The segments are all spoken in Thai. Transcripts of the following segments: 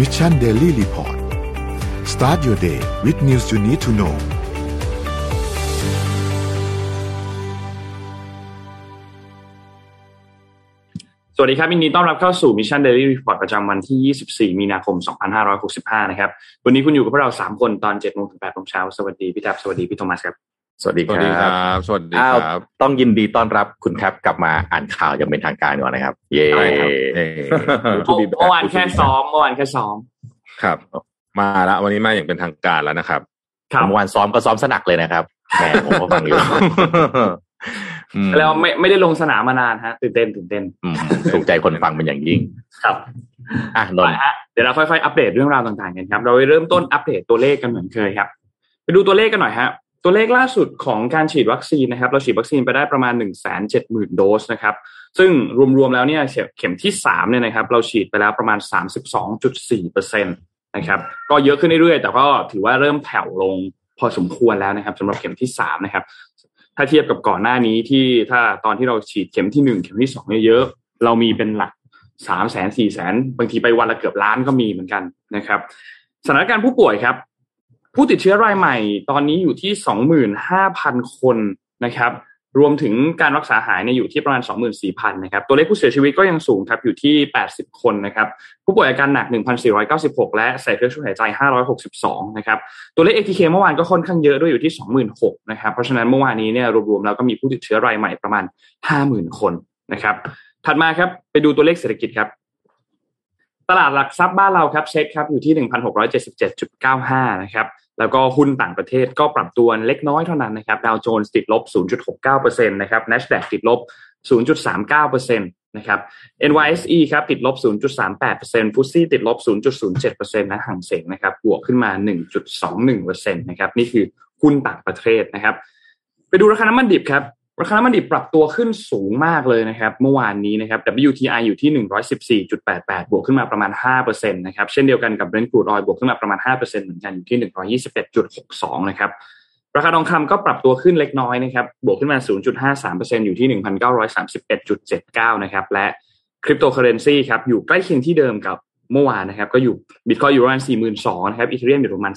Mission Daily Report start your day with news you need to know สวัสดีครับยินดีต้อนรับเข้าสู่ Mission Daily Report ประจำวันที่ 24 มีนาคม 2565 นะครับ วันนี้คุณอยู่กับพวกเรา 3 คนตอน7โมงถึง8โมงเช้า สวัสดีพี่แท็บสวัสดีพี่โทมัสครับ สวัสดีครัรับสวัสดีครับอ้าวครับ ต้องยินดีต้อนรับคุณแท็บกลับมาอ่านข่าวอย่างเป็นทางการก่อนนะครับ เย้ใช่ครับเอ่อ Good to be back เมื่อวานแค่ซ้อมเมื่อวานแค่ซ้อมครับ มาแล้ววันนี้มาอย่างเป็นทางการแล้วนะครับครับเมื่อวานซ้อมก็ซ้อมสนักเลยนะครับแหมผมก็ฟังอยู่อืมแล้วไม่ไม่ได้ลงสนามมานานฮะตื่นเต้นตื่นเต้นอืมถูกใจคนฟังเป็นอย่างยิ่ง ครับอะนไปนท์ฮะเดี๋ยวเราค่อยๆอัปเดตเรื่องราวต่างๆกันครับ เราไปเริ่มต้นอัปเดตตัวเลขกันเหมือนเคยครับ ไปดูตัวเลขกันหน่อยฮะ ตัวเลขล่าสุดของการฉีดวัคซีนนะครับ เราฉีดวัคซีนไปได้ประมาณ 1 7 0 0 0 0 โดสนะครับ ซึ่งรวมๆแล้วเนี่ยเข็มที่3เนี่ยนะครับ เราฉีดไปแล้วประมาณ 32.4%นะครับ ก็เยอะขึ้นเรื่อยๆ แต่ก็ถือว่าเริ่มแผ่วลงพอสมควรแล้วนะครับสำหรับเข็มที่3นะครับ ถ้าเทียบกับก่อนหน้านี้ที่ถ้าตอนที่เราฉีดเข็มที่หนึ่งเข็มที่สองเนี่ยเยอะ เรามีเป็นหลักสามแสนสี่แสนบางทีไปวันละเกือบล้านก็มีเหมือนกันนะครับสถานการณ์ผู้ป่วยครับ ผู้ติดเชื้อรายใหม่ตอนนี้อยู่ที่สองหมื่นห้าพันคนนะครับรวมถึงการรักษาหายเนี่ยอยู่ที่ประมาณ 24,000 นะครับ ตัวเลขผู้เสียชีวิตก็ยังสูงครับ อยู่ที่ 80 คนนะครับ ผู้ป่วยอาการหนัก 1,496 และใส่เครื่องช่วยหายใจ 562 นะครับ ตัวเลข ATK เมื่อวานก็ค่อนข้างเยอะด้วยอยู่ที่ 26,000 นะครับ เพราะฉะนั้นเมื่อวานนี้เนี่ยรวมๆแล้วก็มีผู้ติดเชื้อรายใหม่ประมาณ 50,000 คนนะครับ ถัดมาครับไปดูตัวเลขเศรษฐกิจครับ ตลาดหลักทรัพย์บ้านเราครับเช็คครับอยู่ที่ 1,677.95 นะครับ แล้วก็หุ้นต่างประเทศก็ปรับตัวเล็กน้อยเท่านั้นนะครับ ดาวโจนส์ติดลบ 0.69%นะครับ NASDAQ ติดลบ 0.39%นะครับ NYSE ครับติดลบ 0.38%ฟุตซี่ติดลบ 0.07%นะห่างเสงนะครับ บวกขึ้นมา 1.21%นะครับ นี่คือหุ้นต่างประเทศนะครับ ไปดูราคาน้ำมันดิบครับ ราคาน้ำมันดิบปรับตัวขึ้นสูงมากเลยนะครับเมื่อวานนี้นะครับ WTI อยู่ที่ 114.88 บวกขึ้นมาประมาณ5%นะครับเช่นเดียวกันกับ Brent crude oil บวกขึ้นมาประมาณ 5%เหมือนกันอยู่ที่ 121.62 นะครับราคาทองคำก็ปรับตัวขึ้นเล็กน้อยนะครับบวกขึ้นมา 0.53%อยู่ที่ 1,931.79 นะครับและคริปโตเคอเรนซีครับอยู่ใกล้เคียงที่เดิมกับเมื่อวานนะครับก็อยู่บิตคอยอยู่ประมาณ 42,000นะครับ Ethereum อยู่ประมาณ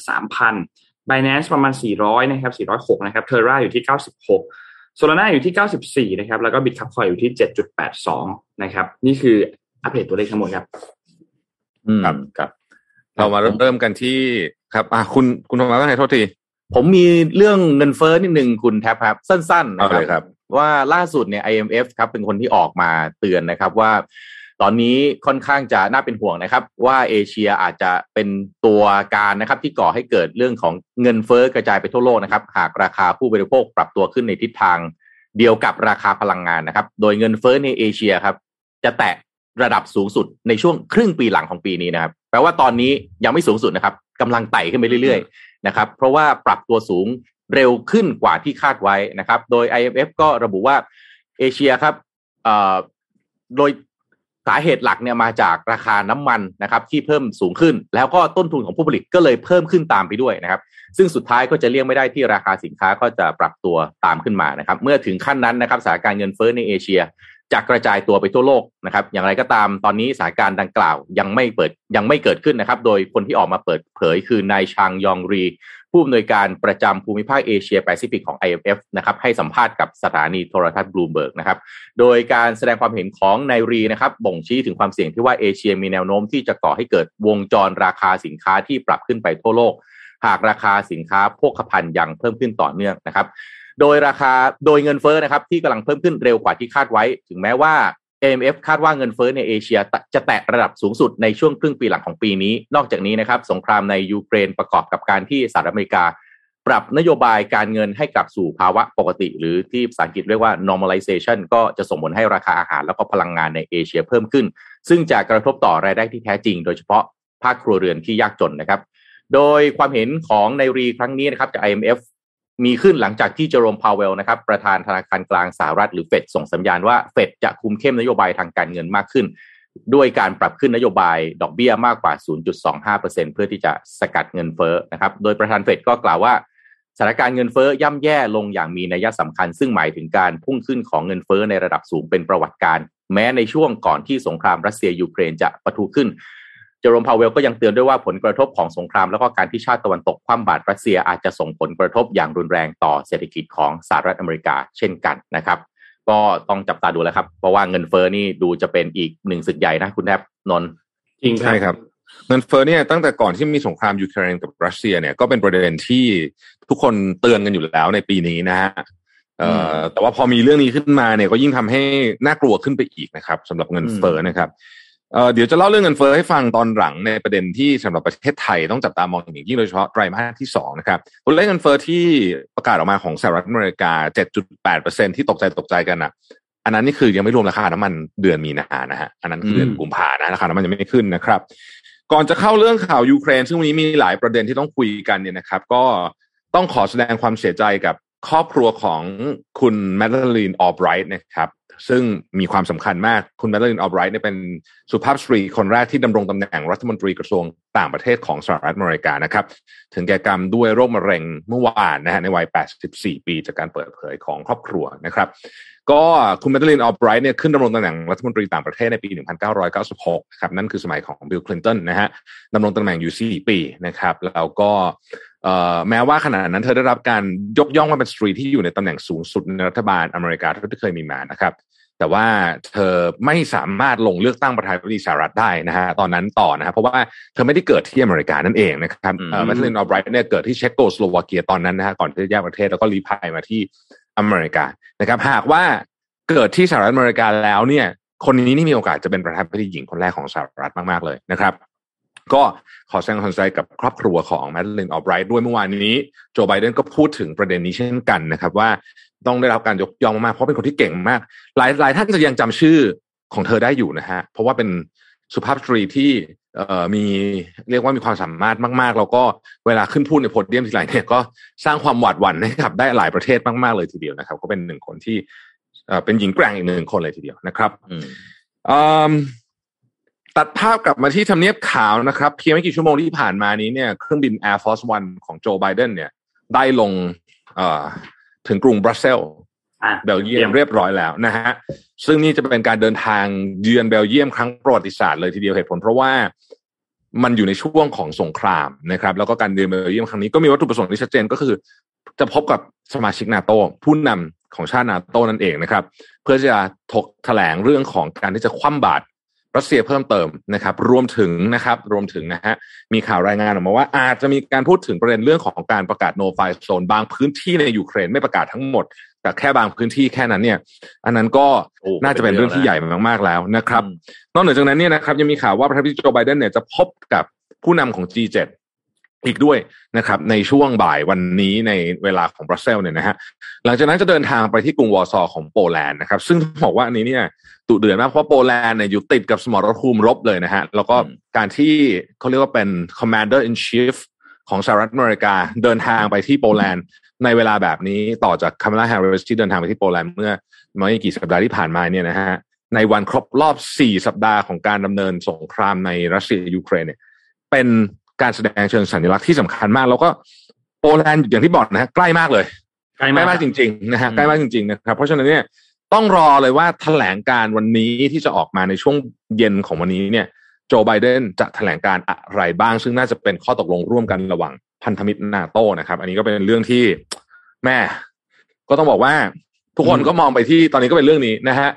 3,000 Binance ประมาณ 400 นะครับ 406 นะครับ Terra อยู่ที่ 96 Solana อยู่ที่ 94 นะครับ แล้วก็ Bitkub Coin อยู่ที่ 7.82 นะครับ นี่คืออัปเดตตัวเลขทั้งหมดครับอืมครับครับ เรามาเริ่มเริ่มกันที่ครับอะคุณคุณธรรมะว่าไงโทษที ผมมีเรื่องเงินเฟ้อนิดนึงคุณแท็บครับ สั้นๆนะเอาเลยครับ ว่าล่าสุดเนี่ย IMF ครับเป็นคนที่ออกมาเตือนนะครับว่า ตอนนี้ค่อนข้างจะน่าเป็นห่วงนะครับ ว่าเอเชียอาจจะเป็นตัวการนะครับที่ก่อให้เกิดเรื่องของเงินเฟ้อกระจายไปทั่วโลกนะครับ หากราคาผู้บริโภคปรับตัวขึ้นในทิศทางเดียวกับราคาพลังงานนะครับ โดยเงินเฟ้อในเอเชียครับ จะแตะระดับสูงสุดในช่วงครึ่งปีหลังของปีนี้นะครับ แปลว่าตอนนี้ยังไม่สูงสุดนะครับกำลังไต่ขึ้นไปเรื่อยๆนะครับ เพราะว่าปรับตัวสูงเร็วขึ้นกว่าที่คาดไว้นะครับ โดย IMF ก็ระบุว่าเอเชียครับโดย สาเหตุหลักเนี่ยมาจากราคาน้ำมันนะครับที่เพิ่มสูงขึ้น แล้วก็ต้นทุนของผู้ผลิตก็เลยเพิ่มขึ้นตามไปด้วยนะครับ ซึ่งสุดท้ายก็จะเลี่ยงไม่ได้ที่ราคาสินค้าก็จะปรับตัวตามขึ้นมานะครับ เมื่อถึงขั้นนั้นนะครับสถานการณ์เงินเฟ้อในเอเชีย จะกระจายตัวไปทั่วโลกนะครับ อย่างไรก็ตามตอนนี้สถานการณ์ดังกล่าวยังไม่เปิดยังไม่เกิดขึ้นนะครับ โดยคนที่ออกมาเปิดเผยคือนายชางยองรี ผู้อำนวยการประจำภูมิภาคเอเชียแปซิฟิกของ IMF นะครับให้สัมภาษณ์กับสถานีโทรทัศน์บลูเบิร์กนะครับ โดยการแสดงความเห็นของนายรีนะครับบ่งชี้ถึงความเสี่ยงที่ว่าเอเชียมีแนวโน้มที่จะก่อให้เกิดวงจรราคาสินค้าที่ปรับขึ้นไปทั่วโลก หากราคาสินค้าโภคภัณฑ์ยังเพิ่มขึ้นต่อเนื่องนะครับ โดยราคาโดยเงินเฟ้อนะครับที่กำลังเพิ่มขึ้นเร็วกว่าที่คาดไว้ ถึงแม้ว่า AMF คาดว่าเงินเฟ้อในเอเชียจะแตะระดับสูงสุดในช่วงครึ่งปีหลังของปีนี้ นอกจากนี้นะครับสงครามในยูเครนประกอบกับการที่สหรัฐอเมริกา ปรับนโยบายการเงินให้กลับสู่ภาวะปกติ หรือที่ภาษาอังกฤษเรียกว่า normalization ก็จะส่งผลให้ราคาอาหารแล้วก็พลังงานในเอเชียเพิ่มขึ้น ซึ่งจะกระทบต่อรายได้ที่แท้จริง โดยเฉพาะภาคครัวเรือนที่ยากจนนะครับ โดยความเห็นของนายรีครั้งนี้นะครับจาก IMF มีขึ้นหลังจากที่เจอโรมพาวเวลนะครับประธานธนาคารกลางสหรัฐหรือเฟดส่งสัญญาณว่าเฟดจะคุมเข้มนโยบายทางการเงินมากขึ้น ด้วยการปรับขึ้นนโยบายดอกเบี้ยมากกว่า 0.25%เพื่อที่จะสกัดเงินเฟ้อนะครับโดยประธานเฟดก็กล่าวว่าสถานการณ์เงินเฟ้อย่ำแย่ลงอย่างมีนัยสำคัญ ซึ่งหมายถึงการพุ่งขึ้นของเงินเฟ้อในระดับสูงเป็นประวัติการ แม้ในช่วงก่อนที่สงครามรัสเซียยูเครนจะปะทุขึ้น เจอโรมพาวเวลก็ยังเตือนด้วยว่าผลกระทบของสงคราม แล้วก็การที่ชาติตะวันตกคว่ำบาตรรัสเซียอาจจะส่งผลกระทบอย่างรุนแรงต่อเศรษฐกิจของสหรัฐอเมริกาเช่นกันนะครับ ก็ต้องจับตาดูแล้วครับ เพราะว่าเงินเฟ้อนี่ดูจะเป็นอีกหนึ่งศึกใหญ่นะคุณแท็บนนท์จริงใช่ครับเงินเฟ้อเนี่ยตั้งแต่ก่อนที่มีสงครามยูเครนกับรัสเซียเนี่ยก็เป็นประเด็นที่ทุกคนเตือนกันอยู่แล้วในปีนี้นะฮะแต่ว่าพอมีเรื่องนี้ขึ้นมาเนี่ยก็ยิ่งทำให้น่ากลัวขึ้นไปอีกนะครับสำหรับเงินเฟ้อนะครับ เอ่อเดี๋ยวจะเล่าเรื่องเงินเฟ้อให้ฟังตอนหลังในประเด็นที่สำหรับประเทศไทยต้องจับตามองอย่างยิ่งโดยเฉพาะไตรมาสที่สองนะครับตัวเลขเงินเฟ้อที่ประกาศออกมาของสหรัฐอเมริกา 7.8%ที่ตกใจตกใจกันอะ อันนั้นนี่คือยังไม่รวมราคาน้ำมันเดือนมีนานะฮะอันนั้นคือเดือนกุมภานะราคาน้ำมันยังไม่ขึ้นนะครับ ก่อนจะเข้าเรื่องข่าวยูเครน ซึ่งวันนี้มีหลายประเด็นที่ต้องคุยกันเนี่ยนะครับ ก็ต้องขอแสดงความเสียใจกับครอบครัวของคุณแมดเลนออ b ไรท์นะครับ ซึ่งมีความสำคัญมากคุณแมดเลนออ b ไรท์เนี่ยเป็นสุภาพสตรีคนแรกที่ดำรงตำแหน่งรัฐมนตรีกระทรวงต่างประเทศของสหรัฐอเมริกานะครับ ถึงแก่กรรมด้วยโรคมะเร็งเมื่อวานนะฮะในวัย 84 ปีจากการเปิดเผยของครอบครัวนะครับ ก็คุณแมดลินออลไบรท์เนี่ยขึ้นดำรงตำแหน่งรัฐมนตรีต่างประเทศในปี 1996 นะครับ นั่นคือสมัยของบิลคลินตันนะฮะดำรงตำแหน่งอยู่ 4 ปีนะครับแล้วก็แม้ว่าขณะนั้นเธอได้รับการยกย่องว่าเป็นสตรีที่อยู่ในตำแหน่งสูงสุดในรัฐบาลอเมริกาที่เคยมีมานะครับ แต่ว่าเธอไม่สามารถลงเลือกตั้งประธานาธิบดีสหรัฐได้นะฮะตอนนั้นต่อนะครับเพราะว่าเธอไม่ได้เกิดที่อเมริกานั่นเองนะครับแมดลินออลไบรท์เนี่ยเกิดที่เช็กโกสโลวาเกียตอนนั้นนะฮะก่อนที่จะแยกประเทศแล้วก็ลี้ภัยมาที่อเมริกานะครับ หากว่าเกิดที่สหรัฐอเมริกาแล้วเนี่ย คนนี้นี่มีโอกาสจะเป็นประธานาธิบดีหญิงคนแรกของสหรัฐมากๆเลยนะครับก็ขอแสดงความเสียใจกับครอบครัวของแมดลินออฟไบรท์ด้วยเมื่อวานนี้ โจไบเดนก็พูดถึงประเด็นนี้เช่นกันนะครับว่า ต้องได้รับการยกย่องมากเพราะเป็นคนที่เก่งมาก หลายหลายท่านจะยังจำชื่อของเธอได้อยู่นะฮะ เพราะว่าเป็นสุภาพสตรีที่เอ่อมีเรียกว่ามีความสามารถมาก ๆ แล้วก็เวลาขึ้นพูดในโพเดียมทีไรเนี่ยก็สร้างความหวาดหวั่นให้กับได้หลายประเทศมากๆเลยทีเดียวนะครับ ก็เป็นหนึ่งคนที่เป็นหญิงแกร่งอีกหนึ่งคนเลยทีเดียวนะครับตัดภาพกลับมาที่ทำเนียบขาวนะครับ เพียงไม่กี่ชั่วโมงที่ผ่านมานี้เนี่ยเครื่องบิน Air Force One ของโจไบเดนเนี่ยได้ลง ถึงกรุงบรัสเซลส์เบลเยียมเรียบร้อยแล้วนะฮะซึ่งนี่จะเป็นการเดินทางเยือนเบลเยียมครั้งประวัติศาสตร์เลยทีเดียวเหตุผลเพราะว่ามันอยู่ในช่วงของสงครามนะครับ แล้วก็การเยือนเบลเยียมครั้งนี้ก็มีวัตถุประสงค์ที่ชัดเจนก็คือ จะพบกับสมาชิกนาโตผู้นำของชาตินาโตนั่นเองนะครับ เพื่อจะถกแถลงเรื่องของการที่จะคว่ำบาตร รัสเซียเพิ่มเติมนะครับ รวมถึงนะครับ รวมถึงนะฮะมีข่าวรายงานออกมาว่า อาจจะมีการพูดถึงประเด็นเรื่องของการประกาศโนไฟโซนบางพื้นที่ในยูเครนไม่ประกาศทั้งหมด แต่แค่บางพื้นที่แค่นั้นเนี่ย อันนั้นก็น่าจะเป็นเรื่องที่ใหญ่มากๆแล้วนะครับ นอกจากนั้นเนี่ยนะครับยังมีข่าวว่าประธานาธิบดีโจไบเดนเนี่ยจะพบกับผู้นำของ G7 อีกด้วยนะครับในช่วงบ่ายวันนี้ในเวลาของบรัสเซลเนี่ยนะฮะหลังจากนั้นจะเดินทางไปที่กรุงวอร์ซอของโปแลนด์นะครับ ซึ่งบอกว่าอันนี้เนี่ยตุเดือดมากเพราะโปแลนด์เนี่ยอยู่ติดกับสมรภูมิรบเลยนะฮะแล้วก็การที่เขาเรียกว่าเป็น commander in chief ของสหรัฐอเมริกาเดินทางไปที่โปแลนด์ในเวลาแบบนี้ต่อจากคามาลาแฮร์ริสที่เดินทางไปที่โปแลนด์เมื่อไม่กี่สัปดาห์ที่ผ่านมาเนี่ยนะฮะในวันครบรอบสี่สัปดาห์ของการดำเนินสงครามในรัสเซียยูเครนเนี่ยเป็น การแสดงเชิงสัญลักษณ์ที่สำคัญมาก แล้วก็โปแลนด์อย่างที่บอกนะฮะใกล้มากเลยใกล้ใกล้มากมากจริงๆนะฮะใกล้มากจริงๆนะครับเพราะฉะนั้นเนี่ยต้องรอเลยว่าแถลงการวันนี้ที่จะออกมาในช่วงเย็นของวันนี้เนี่ย โจไบเดนจะแถลงการอะไรบ้าง ซึ่งน่าจะเป็นข้อตกลงร่วมกันระหว่างพันธมิตรนาโตนะครับ อันนี้ก็เป็นเรื่องที่แม่ ก็ต้องบอกว่า ทุกคนก็มองไปที่ตอนนี้ก็เป็นเรื่องนี้นะฮะครับ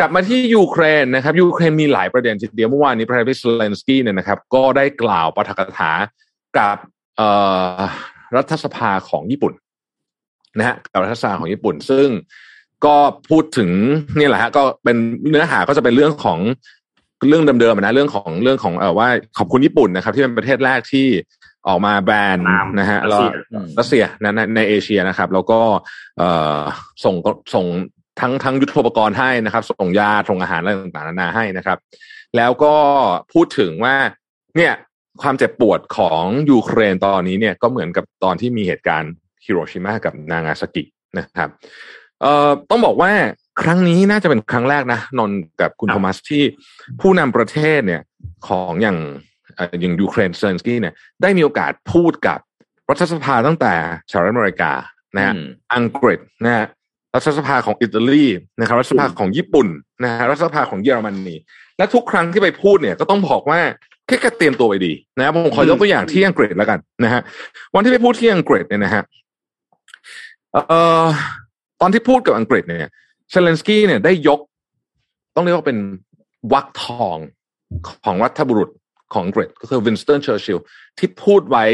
กลับมาที่ยูเครนนะครับยูเครนมีหลายประเด็นทีเดียวเมื่อวานนี้ประธานาธิบดีเซเลนสกี้เนี่ยนะครับ ก็ได้กล่าวปาฐกถากับเอ่อรัฐสภาของญี่ปุ่นนะฮะกับรัฐสภาของญี่ปุ่น ซึ่งก็พูดถึงนี่แหละฮะก็เป็นเนื้อหาก็จะเป็นเรื่องของเรื่องเดิมๆอะนะเรื่องของเรื่องของเออว่าขอบคุณญี่ปุ่นนะครับ ที่เป็นประเทศแรกที่ออกมาแบนตามนะฮะรัสแล้วเซียรัสเซียนะในในเอเชียนะครับ แล้วก็เอ่อส่งส่ง ทั้งทั้งยุทโธปกรณ์ให้นะครับ ส่งยาส่งอาหารอะไรต่างๆนานาให้นะครับ แล้วก็พูดถึงว่าเนี่ยความเจ็บปวดของยูเครนตอนนี้เนี่ยก็เหมือนกับตอนที่มีเหตุการณ์ฮิโรชิมากับนางาซากินะครับเอ่อต้องบอกว่าครั้งนี้น่าจะเป็นครั้งแรกนะนนท์กับคุณครับโทมัสที่ผู้นำประเทศเนี่ยของอย่างเอ่ออย่างยูเครนเซเลนสกี้เนี่ยได้มีโอกาสพูดกับรัฐสภาตั้งแต่สหรัฐอเมริกานะฮะอืมอังกฤษนะฮะ รัฐสภาของอิตาลีนะครับรัฐสภาของญี่ปุ่นนะฮะรัฐสภาของเยอรมนีและทุกครั้งที่ไปพูดเนี่ยก็ต้องบอกว่าเขาเตรียมตัวไว้ดีนะครับผมขอยกตัวอย่างที่อังกฤษแล้วกันนะฮะวันที่ไปพูดที่อังกฤษเนี่ยนะฮะเอ่อตอนที่พูดกับอังกฤษเนี่ยเซเลนสกี้เนี่ยได้ยก ต้องเรียกว่าเป็นวรรคทองของรัฐบุรุษของอังกฤษก็คือวินสตันเชอร์ชิลที่พูดไว้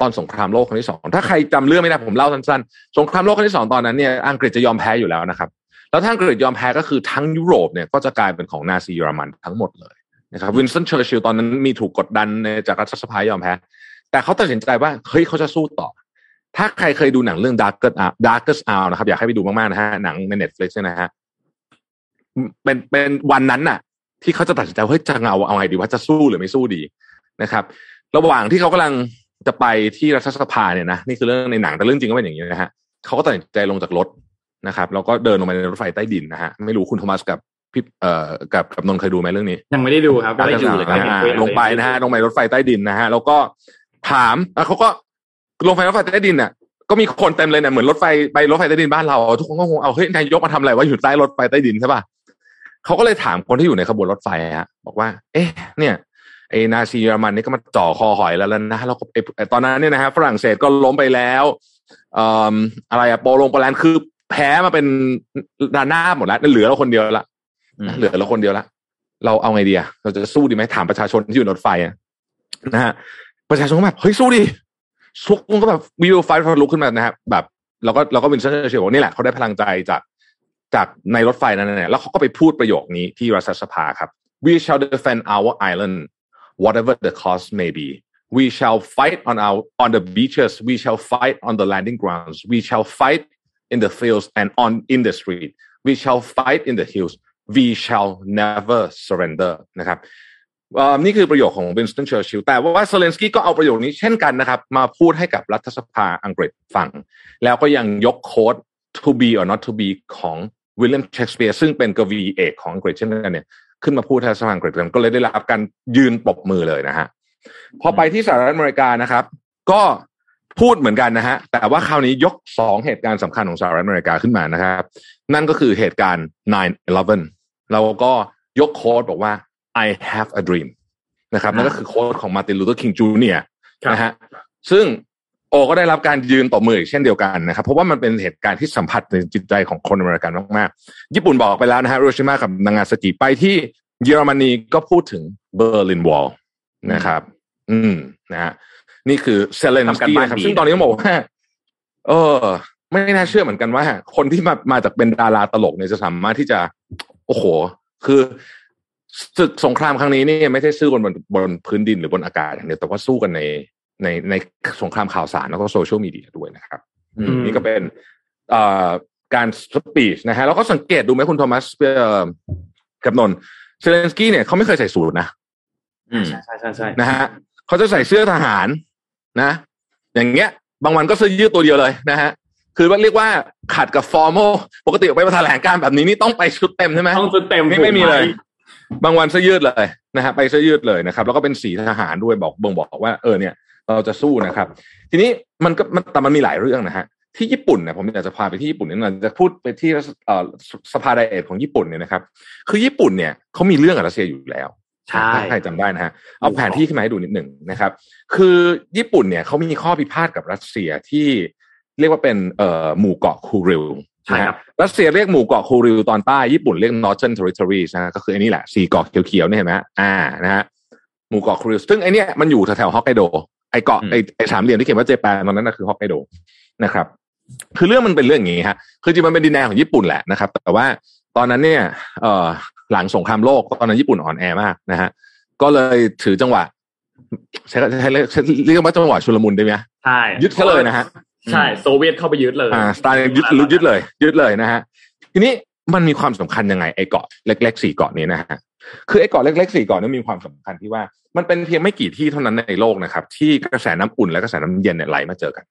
ตอนสงครามโลกครั้งที่สองถ้าใครจำเรื่องไม่ได้ผมเล่าสั้นๆสงครามโลกครั้งที่สองตอนนั้นเนี่ยอังกฤษจะยอมแพ้อยู่แล้วนะครับ แล้วถ้าอังกฤษยอมแพ้ก็คือทั้งยุโรปเนี่ยก็จะกลายเป็นของนาซีเยอรมันทั้งหมดเลยนะครับวินสตันเชอร์ชิลตอนนั้นนี่ถูกกดดันจากรัฐสภายอมแพ้ แต่เขาตัดสินใจว่าเฮ้ยเขาจะสู้ต่อ ถ้าใครเคยดูหนังเรื่อง Darkest Hour Darkest Hour นะครับ อยากให้ไปดูมากๆนะฮะหนังใน Netflix เนี่ยนะฮะเป็นเป็นวันนั้นน่ะ ที่เขาจะตัดสินใจเฮ้ยจะเอาเอาไงดีว่าจะสู้หรือไม่สู้ดีนะครับ ระหว่างที่เขากำลัง จะไปที่รัฐสภาเนี่ยนะนี่คือเรื่องในหนังแต่เรื่องจริงก็เป็นอย่างนี้นะฮะเขาก็ตัดสินใจลงจากรถนะครับแล้วก็เดินลงไปในรถไฟใต้ดินนะฮะไม่รู้คุณโทมัสกับพี่เอ่อกับกับนนท์เคยดูไหมเรื่องนี้ ยังไม่ได้ดูครับไม่ได้ดูเลยครับยังอ่าม่ด้ลงไปนะฮะลงไปรถไฟใต้ดินนะฮะแล้วก็ถามแล้วเขาก็ลงไปรถไฟใต้ดินเนี่ยก็มีคนเต็มเลยเนี่ยเหมือนรถไฟไปรถไฟใต้ดินบ้านเราทุกคนก็คงเอาเฮ้ยนายกมาทำอะไรว่าอยู่ใต้รถไฟใต้ดินใช่ป่ะเขาก็เลยถามคนที่อยู่ในขบวนรถไฟฮะบอกว่า เอ๊ะ เนี่ย ไอ้นาซีเยอรมันนี่ก็มาจ่อคอหอยแล้วแล้วนะแล้วก็ไอ้ตอนนั้นเนี่ยนะฮะฝรั่งเศสก็ล้มไปแล้วเอ่ออะไรอะโปโลงโปแลนด์คือแพ้มาเป็นดาหน้าหมดแล้วเหลือเราคนเดียวละเหลือเราคนเดียวละเราเอาไงดีอะเราจะสู้ดีไหมถามประชาชนที่อยู่ในรถไฟอะนะฮะประชาชนก็แบบเฮ้ยสู้ดิทุกคนก็แบบวิวไฟฟลุกขึ้นมานะฮะแบบเราก็เราก็เป็นเชื่อเชื่อว่านี่แหละเขาได้พลังใจจากจากในรถไฟนั้นเนี่ยแล้วเขาก็ไปพูดประโยคนี้ที่รัฐสภาครับ we shall defend our island whatever the cost may be we shall fight on our on the beaches we shall fight on the landing grounds we shall fight in the fields and on in the street we shall fight in the hills we shall never surrender นะครับนี่คือประโยคของวินสตันเชอร์ชิลแต่ว่าเซเลนสกี้ก็เอาประโยคนี้เช่นกันนะครับ มาพูดให้กับรัฐสภาอังกฤษฟัง แล้วก็ยังยกโค้ด to be or not to be ของวิลเลียมเชกสเปียร์ซึ่งเป็นกวีเอกของอังกฤษเช่นกันเนี่ย ขึ้นมาพูดแทนสภาอังกฤษกันก็เลยได้รับการยืนปรบมือเลยนะฮะพอไปที่สหรัฐอเมริกานะครับ ก็พูดเหมือนกันนะฮะ แต่ว่าคราวนี้ยกสองเหตุการณ์สำคัญของสหรัฐอเมริกาขึ้นมานะครับ นั่นก็คือเหตุการณ์ 9/11 แล้วก็ยก quote บอกว่า I have a dream นะครับนั่นก็คือ quote ของมาร์ตินลูเทอร์คิงจูเนียร์นะฮะซึ่งโอ ก็ได้รับการยืนปรบมืออีกเช่นเดียวกันนะครับ เพราะว่ามันเป็นเหตุการณ์ที่สัมผัสในจิตใจของคนอเมริกันมากๆ ญี่ปุ่นบอกไปแล้วนะฮะฮิโรชิมากับนางาซากิไปที่เยอรมนีก็พูดถึง Berlin Wall นะครับ อืมนะฮะนี่คือเซเลนสกี้นะครับซึ่งตอนนี้บอกว่าเออ ไม่น่าเชื่อเหมือนกันว่า คนที่มามาจากเป็นดาราตลกเนี่ยจะสามารถที่จะ โอ้โห คือศึกสงครามครั้งนี้นี่ไม่ใช่สู้กันบนบนพื้นดินหรือบนอากาศอย่างเดียวแต่ว่าสู้กันใน ในในสงครามข่าวสารแล้วก็โซเชียลมีเดียด้วยนะครับนี่ก็เป็นเอ่อการ speech นะฮะแล้วก็สังเกตดูไหมคุณโทมัสกับนนเซเลนสกี้เนี่ยเขาไม่เคยใส่สูทนะใช่ใช่ใช่ใช่นะฮะเขาจะใส่เสื้อทหารนะ อย่างเงี้ย บางวันก็เสื้อยืดตัวเดียวเลยนะฮะคือว่าเรียกว่าขัดกับ formal ปกติออกไปแถลงการณ์แบบนี้นี่ต้องไปชุดเต็มใช่ไหมต้องชุดเต็มไม่ไม่มีเลย บางวันเสื้อยืดเลยนะฮะไปเสื้อยืดเลยนะครับ แล้วก็เป็นสีทหารด้วยบอกบ่งบอกว่าเออเนี่ย เราจะสู้นะครับ ทีนี้มันก็มันแต่มันมีหลายเรื่องนะฮะที่ญี่ปุ่นเนี่ยผมอยากจะพาไปที่ญี่ปุ่นนิดหน่อยจะพูดไปที่เอ่อสภา Diet ของญี่ปุ่นเนี่ยนะครับ คือญี่ปุ่นเนี่ยเขามีเรื่องกับรัสเซียอยู่แล้วใช่ถ้าใครจำได้นะฮะเอาแผนที่ขึ้นมาให้ดูนิดหนึ่งนะครับ คือญี่ปุ่นเนี่ยเขามีข้อพิพาทกับรัสเซียที่เรียกว่าเป็นเอ่อหมู่เกาะคูริลใช่ครับรัสเซียเรียกหมู่เกาะคูริลตอนใต้ญี่ปุ่นเรียก Northern Territories นะก็คือไอ้นี่แหละสี่เกาะเขียวๆเนี่ยเห็นไหมอ่านะฮะหมู่เกาะคูริลซึ่งไอเนี้ยมันอยู่แถวๆฮอกไกโดไอเกาะไอไอสามเหลี่ยมที่เขียนว่า Japan ตอนนั้นนะคือฮอกไกโดนะครับคือเรื่องมันเป็นเรื่องอย่างนี้ฮะคือจริงมันเป็นดินแดนของญี่ปุ่นแหละนะครับ แต่ว่าตอนนั้นเนี่ยเอ่อหลังสงครามโลกตอนนั้นญี่ปุ่นอ่อนแอมากนะฮะก็เลยถือจังหวะใช้ใช้เรียกเรียกว่าจังหวะชุลมุนได้ไหมใช่ยึดเขาเลยนะฮะใช่โซเวียตเข้าไปยึดเลยอ่าสไตล์ยึดยึดเลย ยึดเลยนะฮะทีนี้มันมีความสำคัญยังไงไอ้เกาะเล็กๆสี่เกาะนี้นะฮะ คือไอ้เกาะเล็กๆสี่เกาะนี้มีความสำคัญที่ว่า มันเป็นเพียงไม่กี่ที่เท่านั้นในโลกนะครับ ที่กระแสน้ำอุ่นและกระแสน้ำเย็นเนี่ยไหลมาเจอกัน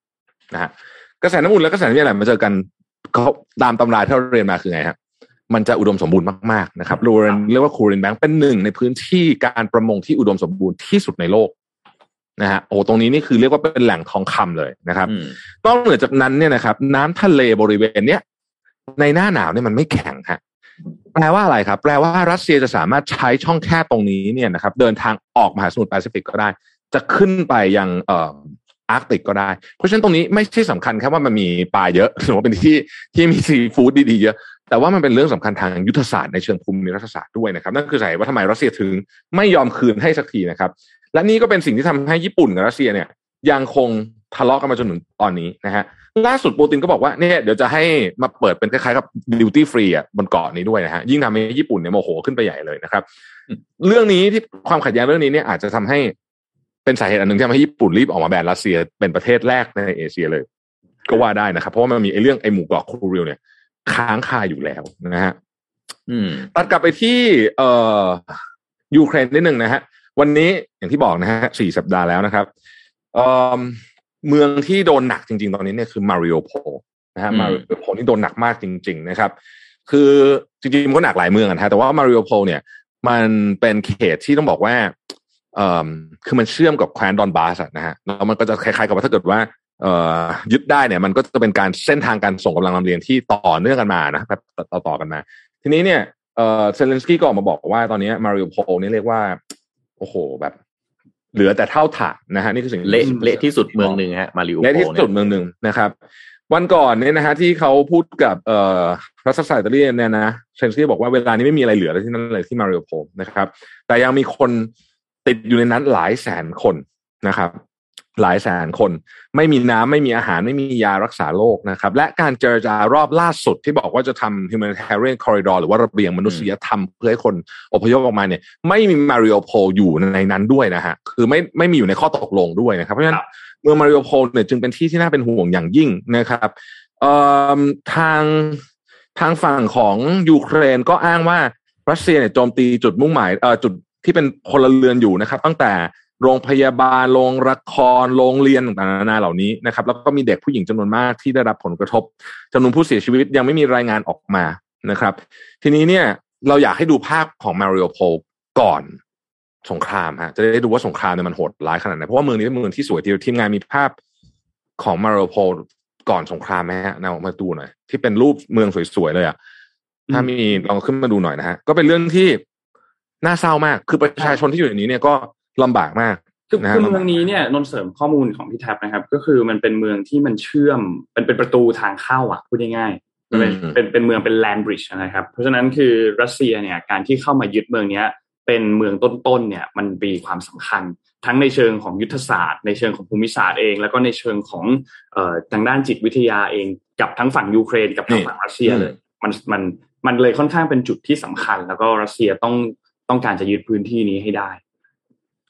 นะฮะกระแสน้ำอุ่นและกระแสน้ำเย็นไหลมาเจอกันเขาตามตำราที่เราเรียนมาคือไงครับมันจะอุดมสมบูรณ์มากๆนะครับรูเรนเรียกว่า Kuril Bank เป็นหนึ่งในพื้นที่การประมงที่อุดมสมบูรณ์ที่สุดในโลกนะฮะโอ้ตรงนี้นี่คือเรียกว่าเป็นแหล่งทองคำเลยนะครับอืมนอกเหนือจากนั้นเนี่ยนะครับ น้ำทะเลบริเวณเนี้ยในหน้าหนาวเนี่ยมันไม่แข็งฮะ แปลว่าอะไรครับ แปลว่ารัสเซียจะสามารถใช้ช่องแคบตรงนี้เนี่ยนะครับ เดินทางออกมหาสมุทรแปซิฟิกก็ได้ จะขึ้นไปยังเอ่ออาร์กติกก็ได้ เพราะฉะนั้นตรงนี้ไม่ใช่สำคัญแค่ว่ามันมีปลาเยอะหรือว่าเป็นที่ที่มีซีฟู้ดดีๆเยอะ แต่ว่ามันเป็นเรื่องสำคัญทางยุทธศาสตร์ในเชิงภูมิรัฐศาสตร์ด้วยนะครับ นั่นคือสาเหตุว่าทำไมรัสเซียถึงไม่ยอมคืนให้สักทีนะครับ และนี่ก็เป็นสิ่งที่ทำให้ญี่ปุ่นกับรัสเซียเนี่ยยังคงทะเลาะกันมาจนถึงตอนนี้นะฮะ ล่าสุดปูตินก็บอกว่าเนี่ยเดี๋ยวจะให้มาเปิดเป็นคล้ายๆกับ duty free อะบนเกาะนี้ด้วยนะฮะยิ่งทำให้ญี่ปุ่นเนี่ยโมโหขึ้นไปใหญ่เลยนะครับ เรื่องนี้ที่ความขัดแย้งเรื่องนี้เนี่ยอาจจะทำให้เป็นสาเหตุอันหนึ่งที่ทำให้ญี่ปุ่นรีบออกมาแบนรัสเซียเป็นประเทศแรกในเอเชียเลย ก็ว่าได้นะครับ เพราะว่ามันมีไอ้เรื่องไอ้หมู่เกาะคูริลเนี่ย ค้างคาอยู่แล้วนะฮะอืมตัดกลับไปที่ เอ่อยูเครนนิดหนึ่งนะฮะวันนี้อย่างที่บอกนะฮะสี่สัปดาห์แล้วนะครับเอ่อ เมืองที่โดนหนักจริง ๆ ตอนนี้เนี่ยคือมาริอูโปลนะฮะอืมมาริอูโปลนี่โดนหนักมากจริง ๆ นะครับ คือจริงๆมันก็หนักหลายเมืองอะนะฮะแต่ว่ามาริโอโพเนี่ย มันเป็นเขตที่ต้องบอกว่าเอ่อคือมันเชื่อมกับแคว้นดอนบาสอะนะฮะแล้วมันก็จะคล้ายๆกับว่าถ้าเกิดว่าเอ่อยึดได้เนี่ย มันก็จะเป็นการเส้นทางการส่งกำลังลำเลียงที่ต่อเนื่องกันมานะแบบต่อต่อๆกันมา ทีนี้เนี่ยเอ่อเซเลนสกี้ก็ออกมาบอกว่าตอนนี้มาริโอโพนี่เรียกว่าโอ้โห แบบ เหลือแต่เท่าฐานนะฮะนี่คือสิ่งที่เละเละที่สุดเมืองหนึ่งฮะมาริโอในโพที่เนี่สุดยเมืองหนึ่งนะครับ วันก่อนเนี่ยนะฮะที่เขาพูดกับเอ่อรัฐศาสตร์อิตาลีเนี่ยนะเซนซี่บอกว่าเวลานี้ไม่มีอะไรเหลือแล้วที่นั่นเลยที่มาริโอโพนะครับ แต่ยังมีคนติดอยู่ในนั้นหลายแสนคนนะครับ หลายแสนคน ไม่มีน้ำไม่มีอาหารไม่มียารักษาโรคนะครับ และการเจรจารอบล่าสุดที่บอกว่าจะทำ humanitarian corridor หรือว่าระเบียงมนุษยธรรม เพื่อให้คนอพยพออกมาเนี่ย ไม่มีมาริโอโพอยู่ในนั้นด้วยนะฮะคือไม่ไม่มีอยู่ในข้อตกลงด้วยนะครับ เพราะฉะนั้นเมืองมาริโอโพลเนี่ยจึงเป็นที่ที่น่าเป็นห่วงอย่างยิ่งนะครับทางทางฝั่งของยูเครนก็อ้างว่ารัสเซียเนี่ยโจมตีจุดมุ่งหมายเอ่อจุดที่เป็นพลเรือนอยู่นะครับ ตั้งแต่ โรงพยาบาล โรงละคร โรงเรียนต่างๆนานาเหล่านี้นะครับ แล้วก็มีเด็กผู้หญิงจำนวนมากที่ได้รับผลกระทบจำนวนผู้เสียชีวิตยังไม่มีรายงานออกมานะครับ ทีนี้เนี่ยเราอยากให้ดูภาพของมาริโอโพลก่อนสงครามฮะจะได้ดูว่าสงครามเนี่ยมันโหดร้ายขนาดไหนเพราะว่าเมืองนี้เป็นเมืองที่สวยทีทีมงานมีภาพของมาริโอโพลก่อนสงครามไหมฮะนำมาดูหน่อยที่เป็นรูปเมืองสวยๆเลยอะถ้ามีลองขึ้นมาดูหน่อยนะฮะก็เป็นเรื่องที่น่าเศร้ามาก คือประชาชนที่อยู่ในนี้เนี่ยก็ ลำบากมากคือนะฮะคือเมืองนี้เนี่ยนนท์เสริมข้อมูลของพี่แท็บนะครับ ก็คือมันเป็นเมืองที่มันเชื่อมเป็นเป็นประตูทางเข้าอะพูดง่ายๆมันเป็นอืมเป็นเป็นเมืองเป็นแลนบริดจ์นะครับ เพราะฉะนั้นคือรัสเซียเนี่ยการที่เข้ามายึดเมืองเนี้ย เป็นเมืองต้นๆเนี่ยมันมีความสำคัญ ทั้งในเชิงของยุทธศาสตร์ ในเชิงของภูมิศาสตร์เอง แล้วก็ในเชิงของเอ่อทางด้านจิตวิทยาเองกับทั้งฝั่งยูเครนกับทางฝั่งรัสเซียเลยมันมันมันเลยค่อนข้างเป็นจุดที่สำคัญ แล้วก็รัสเซียต้องต้องการจะยึดพื้นที่นี้ให้ได้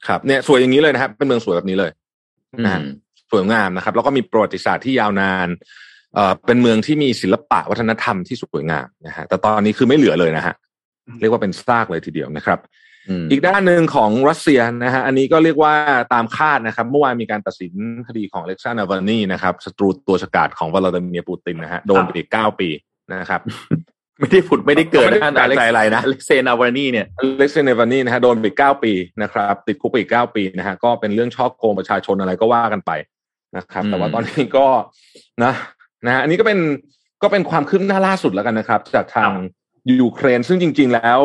ครับเนี่ยสวยอย่างนี้เลยนะครับ เป็นเมืองสวยแบบนี้เลยอืนะฮะมสวยงามนะครับ แล้วก็มีประวัติศาสตร์ที่ยาวนานเอ่อเป็นเมืองที่มีศิลปะวัฒนธรรมที่สวยงามนะฮะแต่ตอนนี้คือไม่เหลือเลยนะฮะเรียกว่าเป็นซากเลยทีเดียวนะครับอืมอีกด้านหนึ่งของรัสเซียนะฮะอันนี้ก็เรียกว่าตามคาดนะครับ เมื่อวานมีการตัดสินคดีของเล็กซานนาวานีนะครับศัตรูตัวฉกาจของวลาดิเมียร์ปูตินนะฮะโดนไปอีกเก้าปีนะครับ ไม่ได้ผุดไม่ได้เกิดไม่ได้นะแปลกใจอะไรนะอเล็กเซนาวานีเนี่ยเล็กซานนาวานีนะฮะโดนไปอีกเก้าปีนะครับ ติดคุกไปอีกเก้าปีนะฮะก็เป็นเรื่องช่อโกงประชาชนอะไรก็ว่ากันไปนะครับอืมแต่ว่าตอนนี้ก็นะนะฮะอันนี้ก็เป็นก็เป็นความคืบหน้าล่าสุดแล้วกันนะครับ จากทางยูเครนซึ่งจริง ๆ แล้ว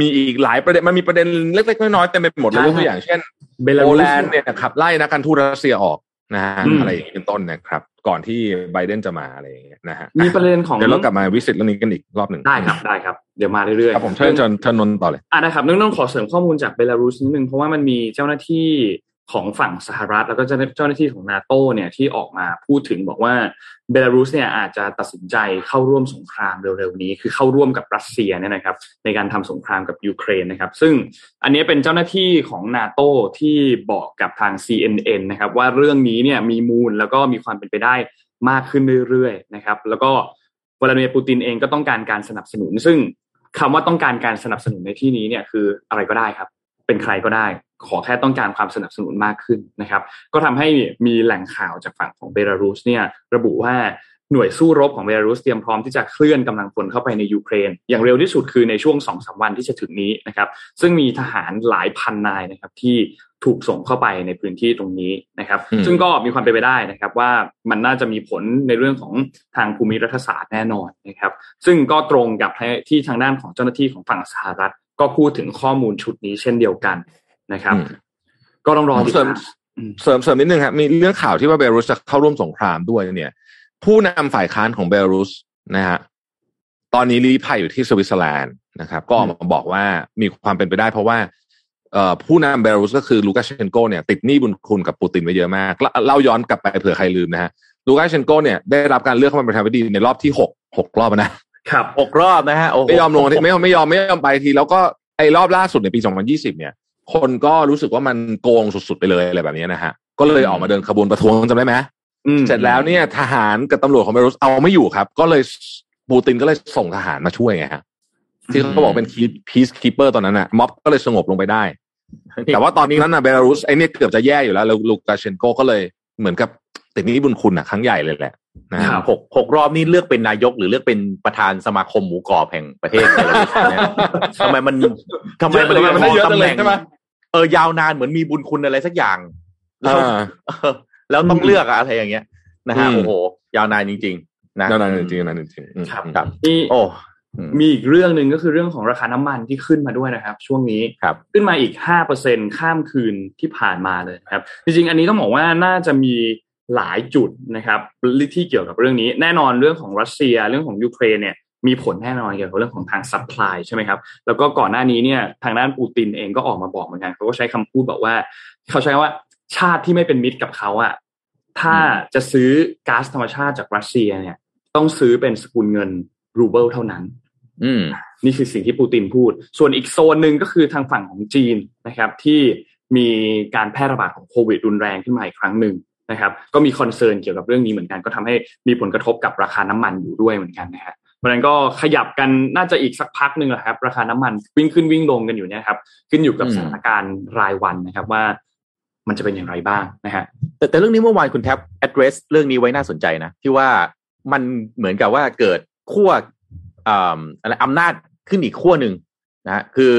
มีอีกหลายประเด็นมันมีประเด็นเล็กๆน้อยๆเต็มไปหมดเลยใช่ยกตัวอย่างเช่นเบลาโปรุสแลนด์เนี่ยขับไล่นักการทูตรัสเซียออกนะฮะอืมอะไรอย่างนี้เป็นต้นนะครับ ก่อนที่ไบเดนจะมาอะไรอย่างเงี้ยนะฮะมีประเด็นของเดี๋ยวเรากลับมาวิสิตเรื่องนี้กันอีกรอบหนึ่งได้ครับได้ครับ เดี๋ยวมาเรื่อยๆครับผมเชิญเชิญเชิญนนท์ต่อเลยอ่านะครับนึกต้องขอเสริมข้อมูลจากเบลารุสนิดนึงเพราะว่ามันมีเจ้าหน้าที่ ของฝั่งสหรัฐ แล้วก็เจ้าหน้าที่ของนาโตเนี่ยที่ออกมาพูดถึงบอกว่าเบลารุสเนี่ยอาจจะตัดสินใจเข้าร่วมสงครามเร็วๆนี้ คือเข้าร่วมกับรัสเซียเนี่ยนะครับ ในการทำสงครามกับยูเครนนะครับ ซึ่งอันนี้เป็นเจ้าหน้าที่ของนาโตที่บอกกับทาง CNN นะครับ ว่าเรื่องนี้เนี่ยมีมูลแล้วก็มีความเป็นไปได้มากขึ้นเรื่อยๆนะครับ แล้วก็วลาดิเมียร์ปูตินเองก็ต้องการการสนับสนุน ซึ่งคำว่าต้องการการสนับสนุนในที่นี้เนี่ยคืออะไรก็ได้ครับ เป็นใครก็ได้ ขอแค่ต้องการความสนับสนุนมากขึ้นนะครับ ก็ทำให้มีแหล่งข่าวจากฝั่งของเบลารุสเนี่ยระบุว่าหน่วยสู้รบของเบลารุสเตรียมพร้อมที่จะเคลื่อนกำลังพลเข้าไปในยูเครน อย่างเร็วที่สุดคือในช่วงสองสามวันที่จะถึงนี้นะครับ ซึ่งมีทหารหลายพันนายนะครับที่ถูกส่งเข้าไปในพื้นที่ตรงนี้นะครับอืมซึ่งก็มีความเป็นไปได้นะครับ ว่ามันน่าจะมีผลในเรื่องของทางภูมิรัฐศาสตร์แน่นอนนะครับ ซึ่งก็ตรงกับที่ทางด้านของเจ้าหน้าที่ของฝั่งสหรัฐ ก็พูดถึงข้อมูลชุดนี้เช่นเดียวกันนะครับอืมก็ต้องรอผมติดเสริมตามอืมเสริมเสริมนิดนึงครับมีเรื่องข่าวที่ว่าเบลารุสจะเข้าร่วมสงครามด้วยเนี่ย ผู้นำฝ่ายค้านของเบลารุสนะฮะตอนนี้ลี้ภัยอยู่ที่สวิตเซอร์แลนด์นะครับ ก็ออกมาบอกว่ามีความเป็นไปได้เพราะว่าเอ่อผู้นำเบลารุสก็คือลูกาเชนโกเนี่ยติดหนี้บุญคุณกับปูตินไว้เยอะมากเล่าเล่าย้อนกลับไปเผื่อใครลืมนะฮะลูกาเชนโกเนี่ยได้รับการเลือกเข้ามาเป็นประธานาธิบดีในรอบที่หกหกรอบนะ ครับหกรอบนะฮะโอ้โหไม่ยอมลงที่ไม่ยอมไม่ยอมไม่ยอมไปที แล้วก็ไอ้รอบล่าสุดในปี 2020 เนี่ย คนก็รู้สึกว่ามันโกงสุดๆไปเลยอะไรแบบนี้นะฮะ ก็เลยออกมาเดินขบวนประท้วงจำได้ไหมอืมเสร็จแล้วเนี่ยทหารกับตำรวจของเบลารุสเอาไม่อยู่ครับ ก็เลยปูตินก็เลยส่งทหารมาช่วยไงฮะที่เขาบอกเป็น peacekeeper ตอนนั้นน่ะม็อบก็เลยสงบลงไปได้ แต่ว่าตอนนี้นั้นน่ะเบลารุสไอ้เนี่ยเกือบจะแย่อยู่แล้วแล้วลูกาเชนโกก็เลยเหมือนกับ ติดหนี้บุญคุณอะครั้งใหญ่เลยแหละนะฮะครับหกหกรอบนี่เลือกเป็นนายก หรือเลือกเป็นประธานสมาคมหมูกรอบแห่งประเทศเบลารุสเนี่ยทำไมมันทำไมมันเยอะเลยมันได้เยอะตำเลแหยน่งใช่ไหมเออยาวนานเหมือนมีบุญคุณอะไรสักอย่างแล้วอ่าเออแล้วต้องเลือกอะอะไรอย่างเงี้ยนะฮะอืมโอ้โห ยาวนานจริง ๆ นะนั่นๆจริงๆนั่นจริงๆอืมครับครับมีโอ้อืมมีอีกเรื่องหนึ่งก็คือเรื่องของราคาน้ำมันที่ขึ้นมาด้วยนะครับ ช่วงนี้ครับขึ้นมาอีกห้าเปอร์เซ็นข้ามคืนที่ผ่านมาเลยนะครับ จริงๆ อันนี้ต้องบอกว่าน่าจะมี หลายจุดนะครับที่เกี่ยวกับเรื่องนี้ แน่นอนเรื่องของรัสเซียเรื่องของยูเครนเนี่ยมีผลแน่นอนเกี่ยวกับเรื่องของทาง supply ใช่ไหมครับ แล้วก็ก่อนหน้านี้เนี่ยทางด้านปูตินเองก็ออกมาบอกเหมือนกันเขาก็ใช้คำพูดบอกว่า เขาใช้คำว่าชาติที่ไม่เป็นมิตรกับเขาอะถ้าจะซื้อก๊าซธรรมชาติจากรัสเซียเนี่ย ต้องซื้อเป็นสกุลเงินรูเบิลเท่านั้น อืมนี่คือสิ่งที่ปูตินพูด ส่วนอีกโซนหนึ่งก็คือทางฝั่งของจีนนะครับ ที่มีการแพร่ระบาดของโควิดรุนแรงขึ้นมาอีกครั้งหนึ่ง นะครับ ก็มีคอนเซิร์นเกี่ยวกับเรื่องนี้เหมือนกัน ก็ทำให้มีผลกระทบกับราคาน้ำมันอยู่ด้วยเหมือนกันนะฮะเพราะฉะนั้นก็ขยับกันน่าจะอีกสักพักหนึ่งแหละครับ ราคาน้ำมันวิ่งขึ้นวิ่งลงกันอยู่เนี่ยครับ ขึ้นอยู่กับอืมสถานการณ์รายวันนะครับว่ามันจะเป็นอย่างไรบ้างนะฮะแต่แต่เรื่องนี้เมื่อวานคุณแท็บ address เรื่องนี้ไว้น่าสนใจนะที่ว่ามันเหมือนกับว่าเกิดขั้วอ่าอะไรอำนาจขึ้นอีกขั้วหนึ่งนะฮะคือ